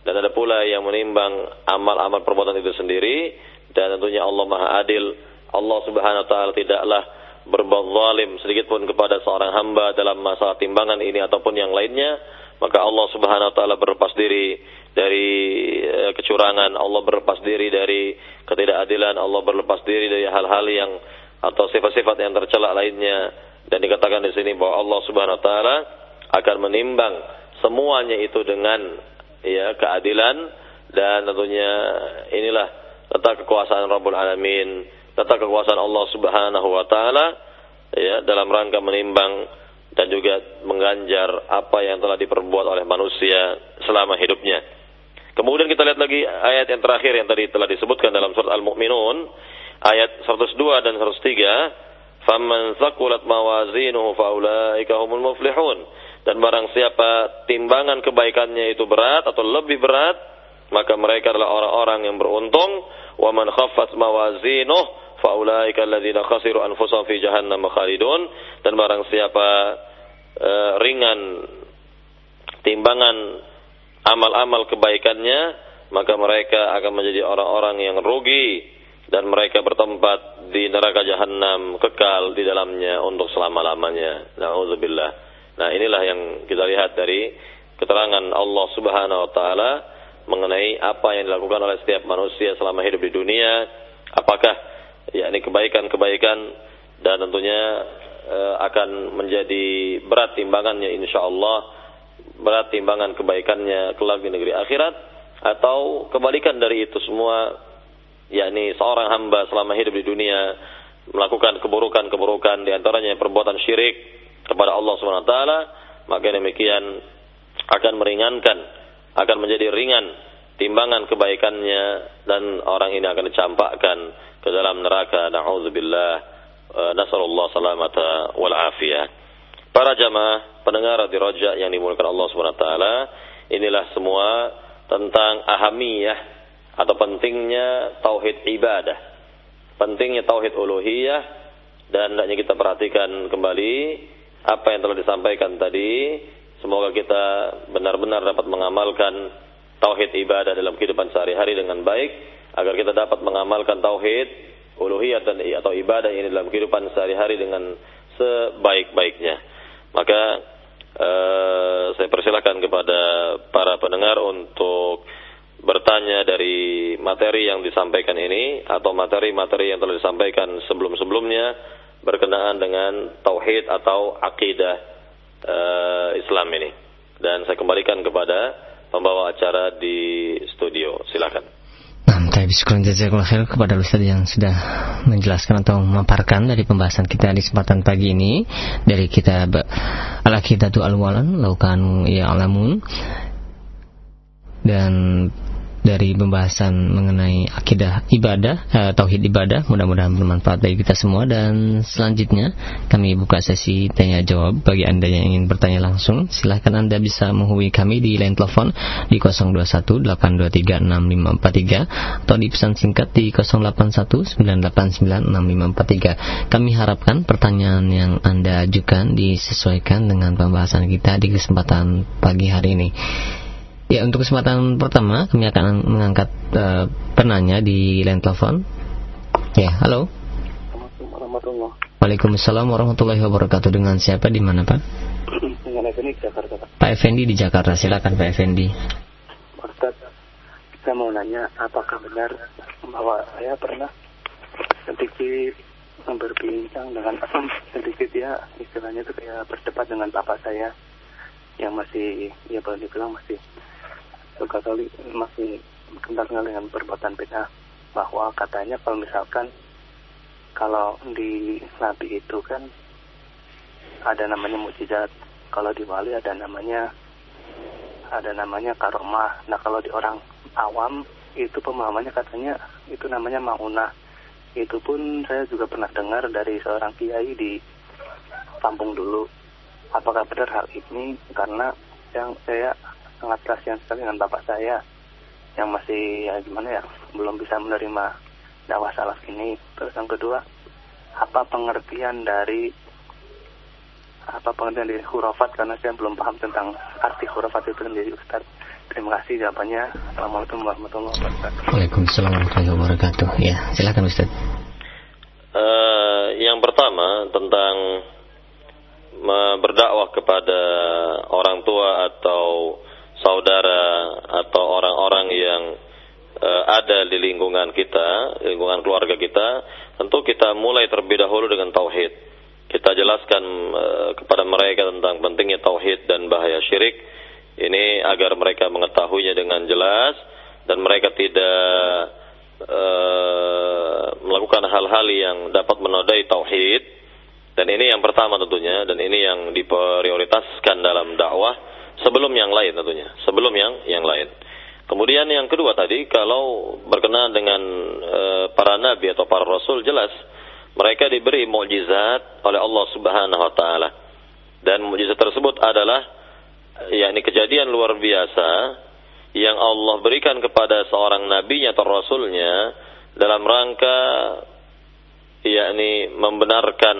dan ada pula yang menimbang amal-amal perbuatan itu sendiri dan tentunya Allah Maha Adil. Allah Subhanahu wa taala tidaklah berbuat zalim sedikit pun kepada seorang hamba dalam masalah timbangan ini ataupun yang lainnya maka Allah Subhanahu wa taala berlepas diri dari uh, kecurangan, Allah berlepas diri dari ketidakadilan, Allah berlepas diri dari hal-hal yang atau sifat-sifat yang tercela lainnya. Dan dikatakan di sini bahwa Allah Subhanahu wa taala akan menimbang semuanya itu dengan ya keadilan. Dan tentunya inilah letak kekuasaan Rabbul Alamin, letak kekuasaan Allah Subhanahu wa taala ya dalam rangka menimbang dan juga mengganjar apa yang telah diperbuat oleh manusia selama hidupnya. Kemudian kita lihat lagi ayat yang terakhir yang tadi telah disebutkan dalam surat Al-Mu'minun ayat 102 dan 103 faman thaqulat mawazinuhu faulaika humul muflihun. Dan barang siapa timbangan kebaikannya itu berat atau lebih berat maka mereka adalah orang-orang yang beruntung. Wa man khaffat mawazinuhu faulaika alladzina khasiru anfusahum fi jahannam khalidun. Dan barang siapa e, ringan timbangan amal-amal kebaikannya, maka mereka akan menjadi orang-orang yang rugi dan mereka bertempat di neraka jahanam kekal di dalamnya untuk selama-lamanya. Nauzubillah. Nah, inilah yang kita lihat dari keterangan Allah Subhanahu wa taala mengenai apa yang dilakukan oleh setiap manusia selama hidup di dunia, apakah yakni kebaikan-kebaikan dan tentunya uh, akan menjadi berat timbangannya insya Allah berat timbangan kebaikannya kelak di negeri akhirat atau kebalikan dari itu semua yakni seorang hamba selama hidup di dunia melakukan keburukan-keburukan di antaranya perbuatan syirik kepada Allah Subhanahu wa taala maka demikian akan meringankan akan menjadi ringan timbangan kebaikannya dan orang ini akan dicampakkan ke dalam neraka na'udzubillah nasallallahu salamata wal afiyah. Para jamaah pendengar di Roja yang dimulakan Allah Subhanahu inilah semua tentang ahamiyah atau pentingnya tauhid ibadah. Pentingnya tauhid uluhiyah dan hendaknya kita perhatikan kembali apa yang telah disampaikan tadi. Semoga kita benar-benar dapat mengamalkan tauhid ibadah dalam kehidupan sehari-hari dengan baik agar kita dapat mengamalkan tauhid uluhiyat dan atau ibadah ini dalam kehidupan sehari-hari dengan sebaik-baiknya. Maka uh, saya persilakan kepada para pendengar untuk bertanya dari materi yang disampaikan ini atau materi-materi yang telah disampaikan sebelum-sebelumnya berkenaan dengan tauhid atau akidah uh, Islam ini. Dan saya kembalikan kepada pembawa acara di studio. Silakan. Nah, Bismillah jazakallah khair kepada Ustaz yang sudah menjelaskan atau memaparkan dari pembahasan kita di kesempatan pagi ini. Dari kitab Al-Aqidatu Al-Walan Laukan Ya'lamun dan dari pembahasan mengenai akidah ibadah, uh, tauhid ibadah. Mudah-mudahan bermanfaat bagi kita semua dan selanjutnya kami buka sesi tanya jawab bagi Anda yang ingin bertanya langsung. Silahkan Anda bisa menghubungi kami di line telepon di 0218236543 atau di pesan singkat di 0819896543. Kami harapkan pertanyaan yang Anda ajukan disesuaikan dengan pembahasan kita di kesempatan pagi hari ini. Ya, untuk kesempatan pertama kami akan mengangkat uh, penanya di line telepon. Ya, halo. Waalaikumsalam warahmatullahi wabarakatuh. Dengan siapa di mana, Pak? Dengan Effendi di Jakarta, Pak. Pak Effendi di Jakarta. Silakan Pak Effendi. Ustaz, saya mau nanya apakah benar bahwa saya pernah sedikit berbincang dengan [clears throat] sedikit ya istilahnya itu kayak berdebat dengan bapak saya yang masih ya boleh dibilang masih suka kali masih kental dengan perbuatan beda bahwa katanya kalau misalkan kalau di nabi itu kan ada namanya mujizat kalau di wali ada namanya ada namanya karomah. Nah kalau di orang awam itu pemahamannya katanya itu namanya maunah. Itu pun saya juga pernah dengar dari seorang kiai di kampung dulu. Apakah benar hal ini? Karena yang saya sangat kasihan sekali dengan bapak saya yang masih ya gimana ya belum bisa menerima dakwah salaf ini. Terus yang kedua, apa pengertian dari apa pengertian dari hurufat karena saya belum paham tentang arti hurufat itu sendiri Ustaz. Terima kasih jawabannya. Assalamualaikum warahmatullahi wabarakatuh. Waalaikumsalam warahmatullahi wabarakatuh. Ya, silakan Ustaz. Uh, yang pertama tentang berdakwah kepada orang tua atau saudara atau orang-orang yang uh, ada di lingkungan kita, lingkungan keluarga kita, tentu kita mulai terlebih dahulu dengan tauhid. Kita jelaskan uh, kepada mereka tentang pentingnya tauhid dan bahaya syirik. Ini agar mereka mengetahuinya dengan jelas dan mereka tidak uh, melakukan hal-hal yang dapat menodai tauhid. Dan ini yang pertama tentunya dan ini yang diprioritaskan dalam dakwah sebelum yang lain tentunya, sebelum yang yang lain. Kemudian yang kedua tadi kalau berkenaan dengan e, para nabi atau para rasul jelas mereka diberi mukjizat oleh Allah Subhanahu wa taala. Dan mukjizat tersebut adalah yakni kejadian luar biasa yang Allah berikan kepada seorang nabinya atau rasulnya dalam rangka yakni membenarkan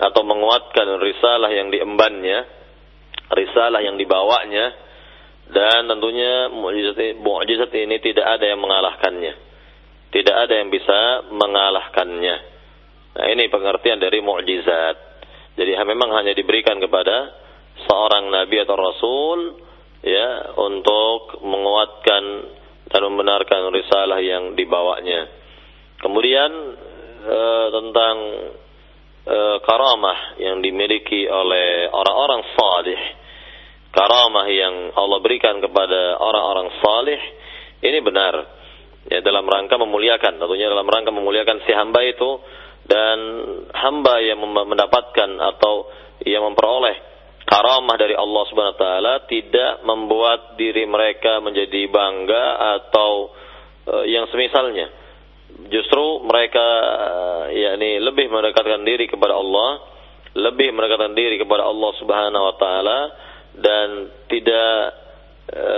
atau menguatkan risalah yang diembannya risalah yang dibawanya dan tentunya mukjizat mukjizat ini tidak ada yang mengalahkannya. Tidak ada yang bisa mengalahkannya. Nah, ini pengertian dari mukjizat. Jadi memang hanya diberikan kepada seorang nabi atau rasul ya untuk menguatkan dan membenarkan risalah yang dibawanya. Kemudian e, tentang e, karamah yang dimiliki oleh orang-orang salih karamah yang Allah berikan kepada orang-orang salih ini benar. Ya dalam rangka memuliakan tentunya dalam rangka memuliakan si hamba itu dan hamba yang mendapatkan atau yang memperoleh karamah dari Allah Subhanahu wa taala tidak membuat diri mereka menjadi bangga atau uh, yang semisalnya. Justru mereka uh, yakni lebih mendekatkan diri kepada Allah lebih mendekatkan diri kepada Allah Subhanahu wa taala dan tidak e,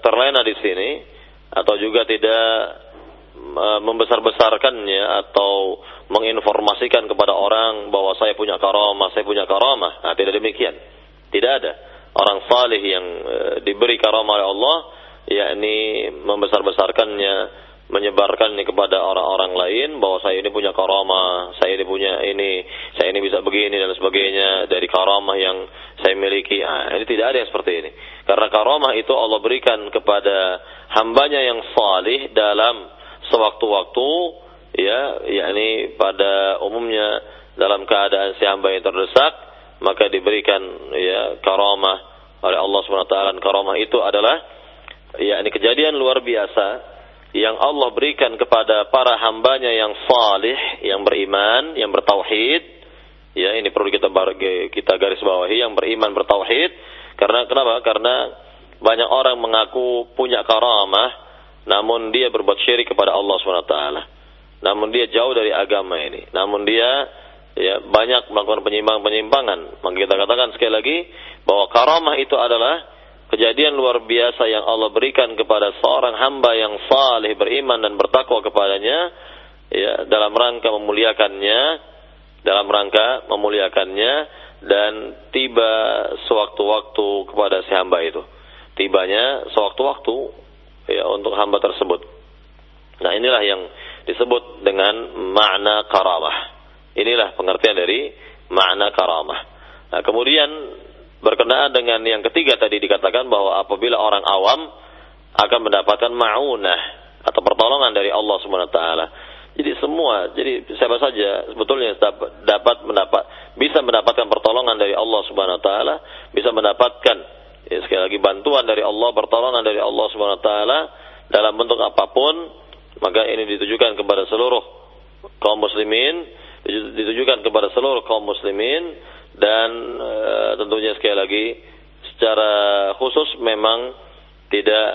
terlena di sini atau juga tidak e, membesar-besarkannya atau menginformasikan kepada orang bahwa saya punya karamah, saya punya karamah. Nah, tidak demikian. Tidak ada orang salih yang e, diberi karamah oleh Allah yakni membesar-besarkannya menyebarkan ini kepada orang-orang lain bahwa saya ini punya karamah, saya ini punya ini, saya ini bisa begini dan sebagainya dari karamah yang saya miliki. Nah, ini tidak ada yang seperti ini. Karena karamah itu Allah berikan kepada hambanya yang salih dalam sewaktu-waktu ya, yakni pada umumnya dalam keadaan si hamba yang terdesak, maka diberikan ya karamah oleh Allah Subhanahu wa taala. Karamah itu adalah yakni kejadian luar biasa yang Allah berikan kepada para hambanya yang salih, yang beriman, yang bertauhid. Ya, ini perlu kita kita garis bawahi yang beriman bertauhid. Karena kenapa? Karena banyak orang mengaku punya karamah, namun dia berbuat syirik kepada Allah SWT. Namun dia jauh dari agama ini. Namun dia ya banyak melakukan penyimpangan-penyimpangan. Maka kita katakan sekali lagi bahwa karamah itu adalah kejadian luar biasa yang Allah berikan kepada seorang hamba yang saleh beriman dan bertakwa kepadanya ya dalam rangka memuliakannya dalam rangka memuliakannya dan tiba sewaktu-waktu kepada si hamba itu tibanya sewaktu-waktu ya untuk hamba tersebut. Nah, inilah yang disebut dengan makna karamah. Inilah pengertian dari makna karamah. Nah, kemudian berkenaan dengan yang ketiga tadi dikatakan bahwa apabila orang awam akan mendapatkan maunah atau pertolongan dari Allah Subhanahu wa taala. Jadi semua, jadi siapa saja sebetulnya dapat mendapat bisa mendapatkan pertolongan dari Allah Subhanahu wa taala, bisa mendapatkan ya, sekali lagi bantuan dari Allah, pertolongan dari Allah Subhanahu wa taala dalam bentuk apa pun, maka ini ditujukan kepada seluruh kaum muslimin, ditujukan kepada seluruh kaum muslimin dan e, tentunya sekali lagi secara khusus memang tidak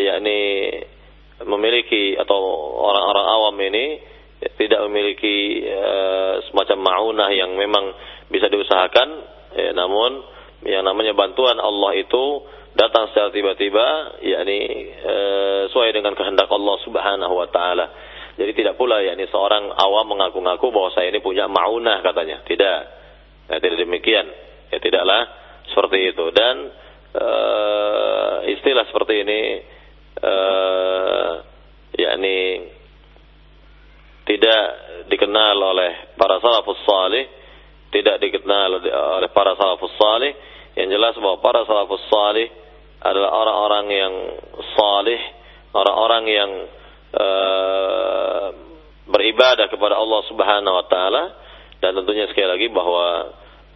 yakni memiliki atau orang-orang awam ini tidak memiliki e, semacam maunah yang memang bisa diusahakan, ya, namun yang namanya bantuan Allah itu datang secara tiba-tiba yakni e, sesuai dengan kehendak Allah Subhanahu wa taala. Jadi tidak pula yakni seorang awam mengaku-ngaku bahwa saya ini punya maunah katanya. Tidak. Ya, tidak demikian. Ya tidaklah seperti itu. Dan e, istilah seperti ini e, yakni tidak dikenal oleh para salafus salih tidak dikenal oleh para salafus salih. Yang jelas bahwa para salafus salih adalah orang-orang yang salih orang-orang yang uh, beribadah kepada Allah Subhanahu wa taala dan tentunya sekali lagi bahwa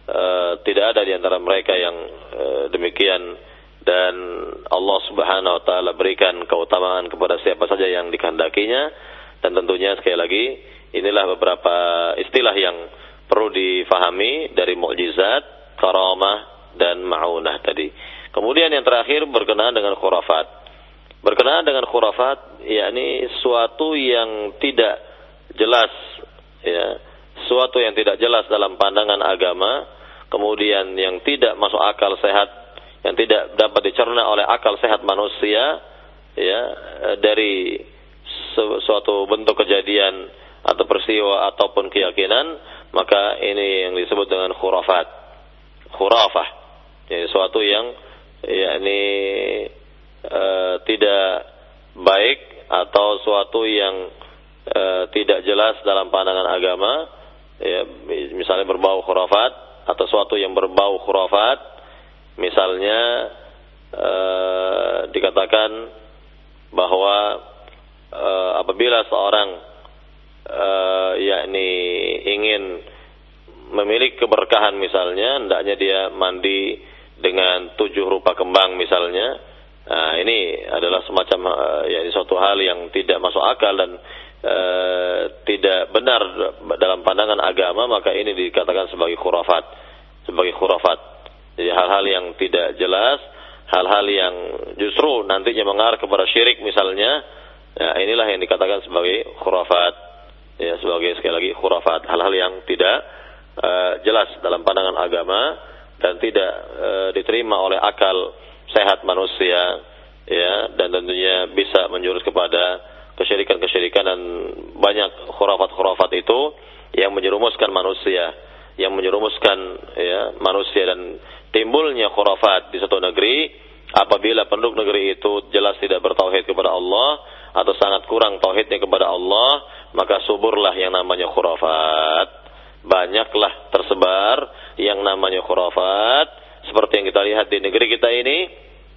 uh, tidak ada di antara mereka yang uh, demikian dan Allah Subhanahu wa taala berikan keutamaan kepada siapa saja yang dikehendakinya dan tentunya sekali lagi inilah beberapa istilah yang perlu difahami dari mukjizat, karamah dan maunah tadi. Kemudian yang terakhir berkenaan dengan khurafat. Berkenaan dengan khurafat yakni suatu yang tidak jelas ya, suatu yang tidak jelas dalam pandangan agama, kemudian yang tidak masuk akal sehat, yang tidak dapat dicerna oleh akal sehat manusia ya dari suatu bentuk kejadian atau peristiwa ataupun keyakinan maka ini yang disebut dengan khurafat. Khurafah. Jadi sesuatu yang yakni e, tidak baik atau suatu yang e, tidak jelas dalam pandangan agama ya misalnya berbau khurafat atau suatu yang berbau khurafat misalnya e, dikatakan bahwa e, apabila seorang uh, yakni ingin memiliki keberkahan misalnya, hendaknya dia mandi dengan tujuh rupa kembang misalnya. Nah, ini adalah semacam uh, ya suatu hal yang tidak masuk akal dan uh, tidak benar dalam pandangan agama, maka ini dikatakan sebagai khurafat, sebagai khurafat. Jadi hal-hal yang tidak jelas, hal-hal yang justru nantinya mengarah kepada syirik misalnya, ya inilah yang dikatakan sebagai khurafat ya sebagai sekali lagi khurafat hal-hal yang tidak uh, jelas dalam pandangan agama dan tidak uh, diterima oleh akal sehat manusia ya dan tentunya bisa menjurus kepada kesyirikan-kesyirikan dan banyak khurafat-khurafat itu yang menyerumuskan manusia yang menyerumuskan ya manusia dan timbulnya khurafat di satu negeri apabila penduduk negeri itu jelas tidak bertauhid kepada Allah atau sangat kurang tauhidnya kepada Allah, maka suburlah yang namanya khurafat. Banyaklah tersebar yang namanya khurafat, seperti yang kita lihat di negeri kita ini.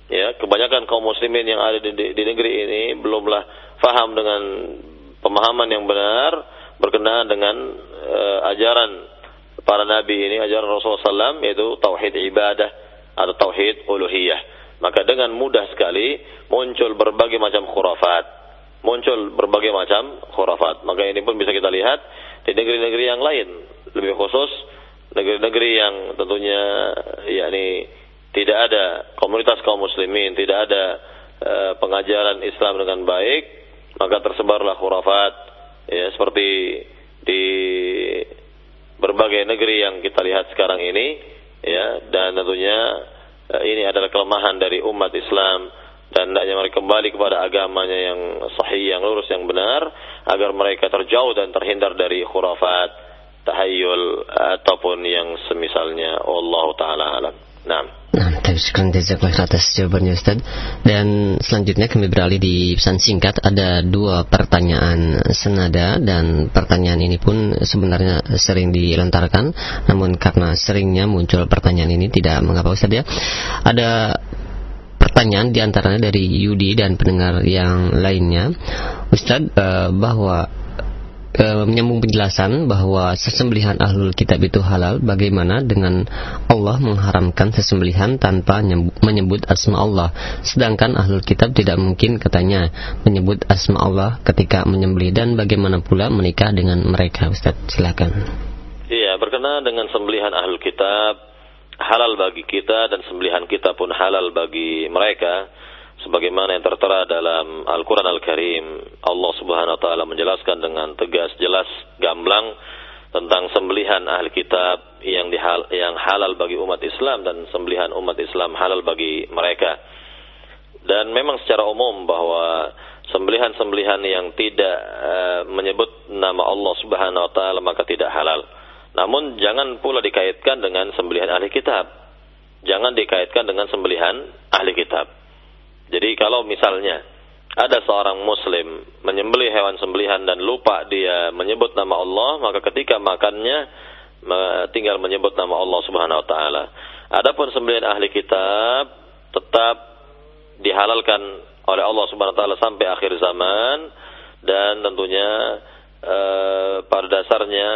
Ya, kebanyakan kaum muslimin yang ada di, di, di negeri ini belumlah faham dengan pemahaman yang benar berkenaan dengan uh, ajaran para nabi ini, ajaran Rasulullah SAW, yaitu tauhid ibadah atau tauhid uluhiyah. Maka dengan mudah sekali muncul berbagai macam khurafat muncul berbagai macam khurafat. Maka ini pun bisa kita lihat di negeri-negeri yang lain, lebih khusus negeri-negeri yang tentunya yakni tidak ada komunitas kaum muslimin, tidak ada uh, pengajaran Islam dengan baik, maka tersebarlah khurafat ya seperti di berbagai negeri yang kita lihat sekarang ini ya dan tentunya uh, ini adalah kelemahan dari umat Islam dan hendaknya mereka kembali kepada agamanya yang sahih, yang lurus, yang benar agar mereka terjauh dan terhindar dari khurafat, tahayul ataupun yang semisalnya Allah taala alam. Nah. Nah, syukur atas jawabannya Ustaz. Dan selanjutnya kami beralih di pesan singkat ada dua pertanyaan senada dan pertanyaan ini pun sebenarnya sering dilontarkan namun karena seringnya muncul pertanyaan ini tidak mengapa Ustaz ya. Ada pertanyaan di antaranya dari Yudi dan pendengar yang lainnya Ustadz uh, bahwa uh, menyambung penjelasan bahwa sesembelihan ahlul kitab itu halal bagaimana dengan Allah mengharamkan sesembelihan tanpa menyebut asma Allah? Sedangkan ahlul kitab tidak mungkin katanya menyebut asma Allah ketika menyembelih. Dan bagaimana pula menikah dengan mereka Ustadz silakan. Iya berkenaan dengan sembelihan ahlul kitab halal bagi kita dan sembelihan kita pun halal bagi mereka sebagaimana yang tertera dalam Al-Qur'an Al-Karim Allah Subhanahu wa taala menjelaskan dengan tegas jelas gamblang tentang sembelihan ahli kitab yang dihal, yang halal bagi umat Islam dan sembelihan umat Islam halal bagi mereka. Dan memang secara umum bahwa sembelihan-sembelihan yang tidak uh, menyebut nama Allah Subhanahu wa taala maka tidak halal. Namun jangan pula dikaitkan dengan sembelihan ahli kitab. Jangan dikaitkan dengan sembelihan ahli kitab. Jadi kalau misalnya ada seorang muslim menyembelih hewan sembelihan dan lupa dia menyebut nama Allah, maka ketika makannya tinggal menyebut nama Allah Subhanahu wa taala. Adapun sembelihan ahli kitab tetap dihalalkan oleh Allah Subhanahu wa taala sampai akhir zaman dan tentunya eh, pada dasarnya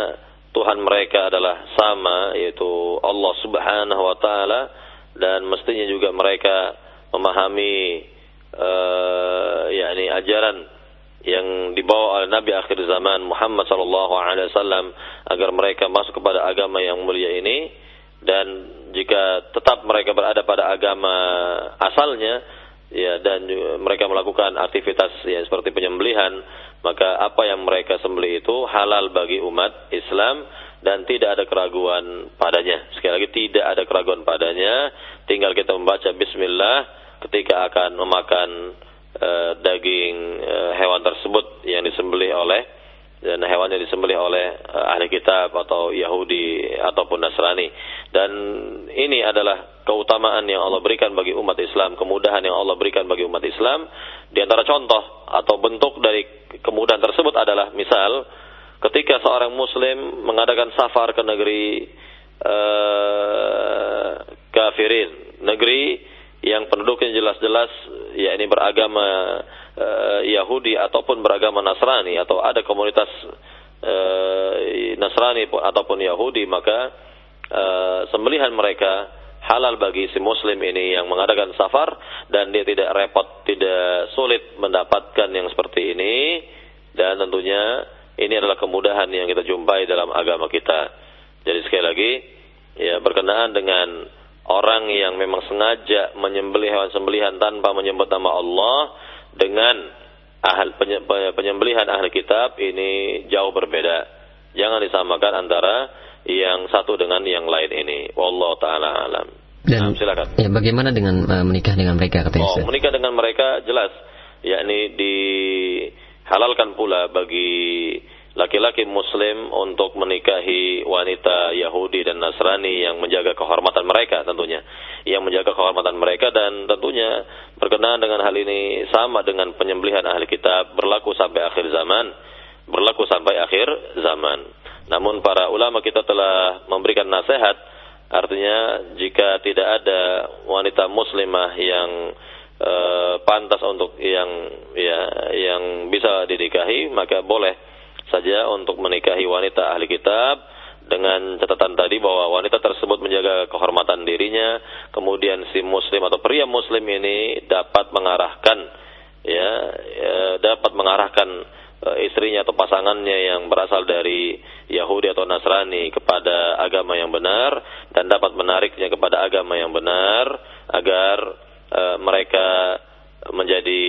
Tuhan mereka adalah sama yaitu Allah Subhanahu wa taala dan mestinya juga mereka memahami uh, yakni ajaran yang dibawa oleh Nabi akhir zaman Muhammad sallallahu alaihi wasallam agar mereka masuk kepada agama yang mulia ini dan jika tetap mereka berada pada agama asalnya ya dan mereka melakukan aktivitas ya seperti penyembelihan maka apa yang mereka sembelih itu halal bagi umat Islam dan tidak ada keraguan padanya. Sekali lagi tidak ada keraguan padanya, tinggal kita membaca bismillah ketika akan memakan uh, daging uh, hewan tersebut yang disembelih oleh dan hewan yang disembelih oleh uh, ahli kitab atau Yahudi ataupun Nasrani. Dan ini adalah keutamaan yang Allah berikan bagi umat Islam, kemudahan yang Allah berikan bagi umat Islam. Di antara contoh atau bentuk dari kemudahan tersebut adalah misal ketika seorang muslim mengadakan safar ke negeri uh, kafirin, negeri yang penduduknya jelas-jelas yakni beragama uh, Yahudi ataupun beragama Nasrani atau ada komunitas uh, Nasrani ataupun Yahudi maka uh, sembelihan mereka halal bagi si muslim ini yang mengadakan safar dan dia tidak repot, tidak sulit mendapatkan yang seperti ini dan tentunya ini adalah kemudahan yang kita jumpai dalam agama kita. Jadi sekali lagi ya berkenaan dengan orang yang memang sengaja menyembelih hewan sembelihan tanpa menyebut nama Allah dengan ahal penyembelihan ahli kitab ini jauh berbeda. Jangan disamakan antara yang satu dengan yang lain ini. Wallahu taala alam. Dan nah, silakan. Ya, bagaimana dengan uh, menikah dengan mereka katanya? Oh, menikah dengan mereka jelas yakni dihalalkan pula bagi laki-laki muslim untuk menikahi wanita Yahudi dan Nasrani yang menjaga kehormatan mereka tentunya. Yang menjaga kehormatan mereka dan tentunya berkenaan dengan hal ini sama dengan penyembelihan ahli kitab berlaku sampai akhir zaman. Berlaku sampai akhir zaman. Namun para ulama kita telah memberikan nasihat artinya jika tidak ada wanita muslimah yang uh, pantas untuk yang ya yang bisa dinikahi maka boleh saja untuk menikahi wanita ahli kitab dengan catatan tadi bahwa wanita tersebut menjaga kehormatan dirinya, kemudian si muslim atau pria muslim ini dapat mengarahkan ya, ya dapat mengarahkan uh, istrinya atau pasangannya yang berasal dari Yahudi atau Nasrani kepada agama yang benar dan dapat menariknya kepada agama yang benar agar uh, mereka menjadi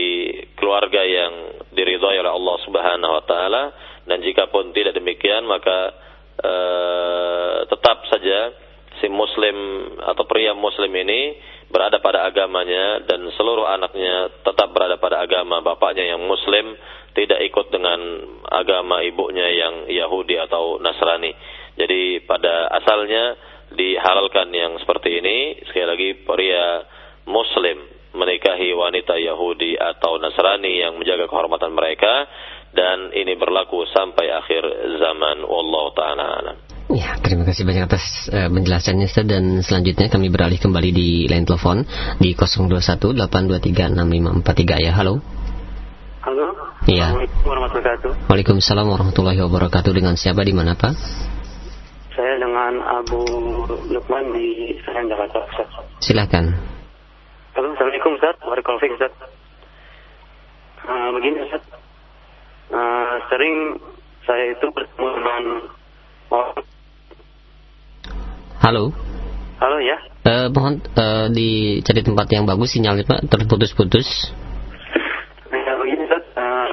keluarga yang diridhai oleh Allah Subhanahu wa taala dan jika pun tidak demikian maka uh, tetap saja si muslim atau pria muslim ini berada pada agamanya dan seluruh anaknya tetap berada pada agama bapaknya yang muslim tidak ikut dengan agama ibunya yang Yahudi atau Nasrani. Jadi pada asalnya dihalalkan yang seperti ini sekali lagi pria muslim menikahi wanita Yahudi atau Nasrani yang menjaga kehormatan mereka dan ini berlaku sampai akhir zaman wallahu taala Ya, terima kasih banyak atas uh, penjelasannya Ustaz dan selanjutnya kami beralih kembali di line telepon di 0218236543 ya. Halo. Halo. Iya. Assalamualaikum warahmatullahi wabarakatuh. Waalaikumsalam warahmatullahi wabarakatuh. Dengan siapa di mana, Pak? Saya dengan Abu Lukman di Senayan Jakarta. Ustaz. Silakan. Halo, Assalamualaikum Ustaz. Waalaikumsalam Ustaz. Uh, begini Ustaz. Uh, sering saya itu bertemu dengan orang Halo. Halo ya. Eh, mohon eh, dicari tempat yang bagus sinyalnya Pak, terputus-putus. Ya, begini Ustaz. Eh,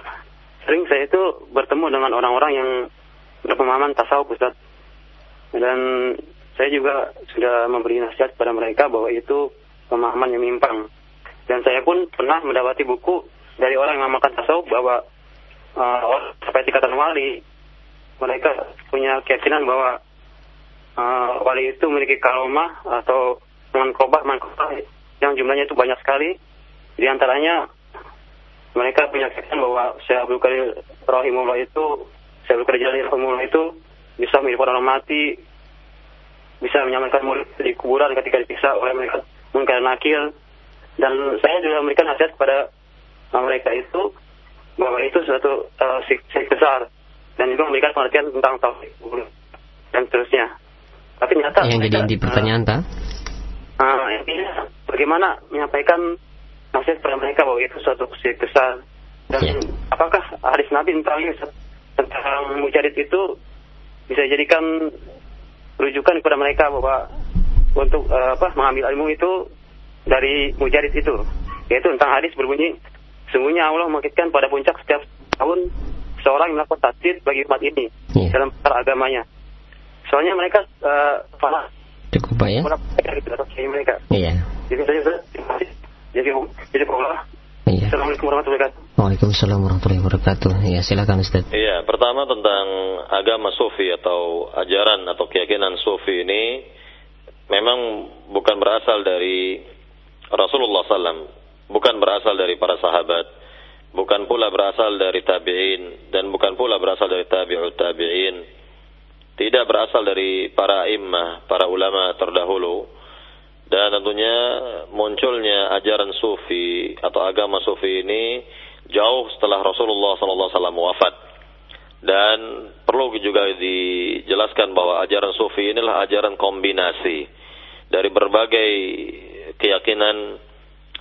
sering saya itu bertemu dengan orang-orang yang berpemahaman tasawuf Ustaz. Dan saya juga sudah memberi nasihat kepada mereka bahwa itu pemahaman yang menyimpang. Dan saya pun pernah mendapati buku dari orang yang mengamalkan tasawuf bahwa uh, sampai tingkatan wali mereka punya keyakinan bahwa uh, wali itu memiliki karomah atau mankobah mankobah yang jumlahnya itu banyak sekali. Di antaranya mereka punya keyakinan bahwa Syekh Abdul Qadir Rahimullah itu Syekh Abdul Qadir Rahimullah itu bisa menghidupkan orang mati, bisa menyamankan murid di kuburan ketika dipisah oleh mereka mungkin nakil. Dan saya juga memberikan nasihat kepada mereka itu bahwa itu suatu uh, sik besar dan juga memberikan pengertian tentang tauhid dan seterusnya. Tapi nyata yang jadi inti pertanyaan? Uh, intinya bagaimana menyampaikan nasihat kepada mereka bahwa itu suatu syirik besar dan Ya. apakah hadis Nabi tentang tentang mujadid itu bisa dijadikan rujukan kepada mereka bahwa untuk eh, apa mengambil ilmu itu dari mujadid itu yaitu tentang hadis berbunyi sungguhnya Allah membangkitkan pada puncak setiap tahun seorang yang melakukan tasdid bagi umat ini Iya. dalam perkara agamanya soalnya mereka eh, fana Cukup Pak ya? mereka Iya. jadi saya jadi jadi Allah Iya. Assalamualaikum warahmatullahi wabarakatuh Waalaikumsalam warahmatullahi wabarakatuh. Ya, silakan Ustaz. Iya, pertama tentang agama sufi atau ajaran atau keyakinan sufi ini memang bukan berasal dari Rasulullah SAW, bukan berasal dari para sahabat, bukan pula berasal dari tabi'in dan bukan pula berasal dari tabi'ut tabi'in. Tidak berasal dari para imam, para ulama terdahulu. Dan tentunya munculnya ajaran sufi atau agama sufi ini jauh setelah Rasulullah SAW wafat. Dan perlu juga dijelaskan bahwa ajaran sufi inilah ajaran kombinasi dari berbagai keyakinan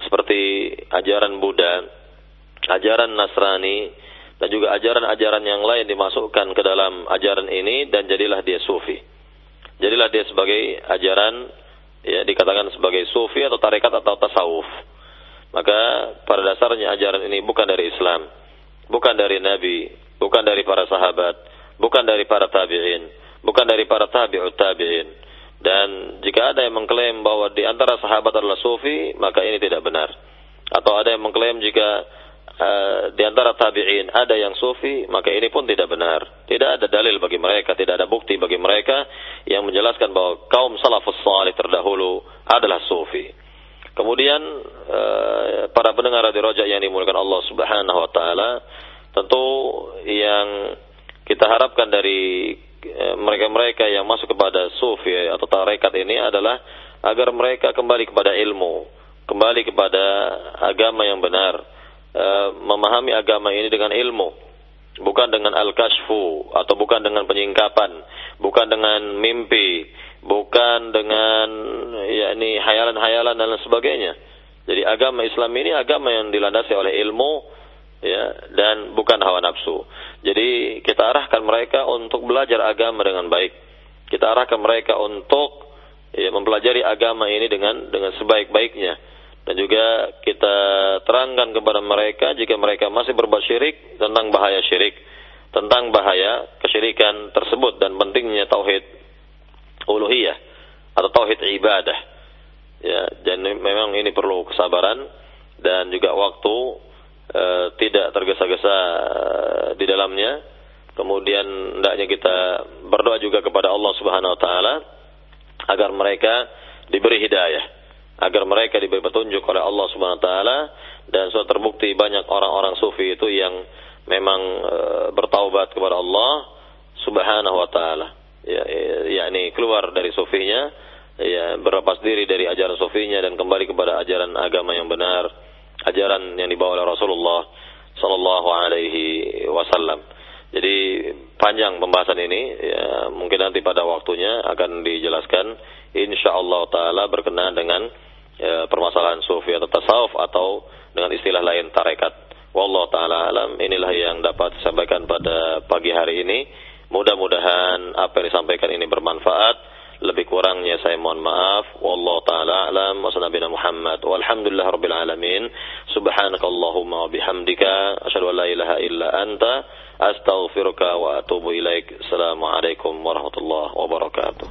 seperti ajaran Buddha, ajaran Nasrani, dan juga ajaran-ajaran yang lain dimasukkan ke dalam ajaran ini dan jadilah dia sufi. Jadilah dia sebagai ajaran ya dikatakan sebagai sufi atau tarekat atau tasawuf. Maka pada dasarnya ajaran ini bukan dari Islam, bukan dari Nabi, bukan dari para sahabat, bukan dari para tabi'in, bukan dari para tabi'ut tabi'in. Dan jika ada yang mengklaim bahwa di antara sahabat adalah sufi, maka ini tidak benar. Atau ada yang mengklaim jika uh, di antara tabi'in ada yang sufi, maka ini pun tidak benar. Tidak ada dalil bagi mereka, tidak ada bukti bagi mereka yang menjelaskan bahwa kaum salafus salih terdahulu adalah sufi. Kemudian uh, para pendengar radio Roja yang dimuliakan Allah Subhanahu wa taala, tentu yang kita harapkan dari mereka-mereka yang masuk kepada sufi atau tarekat ini adalah agar mereka kembali kepada ilmu, kembali kepada agama yang benar, uh, memahami agama ini dengan ilmu, bukan dengan al-kashfu atau bukan dengan penyingkapan, bukan dengan mimpi, bukan dengan yakni hayalan-hayalan dan lain sebagainya. Jadi agama Islam ini agama yang dilandasi oleh ilmu ya dan bukan hawa nafsu. Jadi kita arahkan mereka untuk belajar agama dengan baik. Kita arahkan mereka untuk ya mempelajari agama ini dengan dengan sebaik-baiknya dan juga kita terangkan kepada mereka jika mereka masih berbuat syirik tentang bahaya syirik, tentang bahaya kesyirikan tersebut dan pentingnya tauhid uluhiyah atau tauhid ibadah. Ya, dan memang ini perlu kesabaran dan juga waktu e, tidak tergesa-gesa di dalamnya. Kemudian hendaknya kita berdoa juga kepada Allah Subhanahu wa taala agar mereka diberi hidayah, agar mereka diberi petunjuk oleh Allah Subhanahu wa taala dan sudah terbukti banyak orang-orang sufi itu yang memang e, bertaubat kepada Allah Subhanahu wa taala. Ya, yakni keluar dari sufinya, ya berlepas diri dari ajaran sufinya dan kembali kepada ajaran agama yang benar, ajaran yang dibawa oleh Rasulullah sallallahu alaihi wasallam. Jadi panjang pembahasan ini, ya, mungkin nanti pada waktunya akan dijelaskan. Insya Allah Taala berkenaan dengan ya, permasalahan sufi atau tasawuf atau dengan istilah lain tarekat. Wallah Taala alam. Inilah yang dapat disampaikan pada pagi hari ini. Mudah-mudahan apa yang disampaikan ini bermanfaat. Lebih kurangnya saya mohon maaf. Wallahu taala alam wa Muhammad. Walhamdulillah rabbil alamin. Subhanakallahumma wa bihamdika asyhadu an la ilaha illa anta astaghfiruka wa atubu ilaik. Assalamualaikum warahmatullahi wabarakatuh.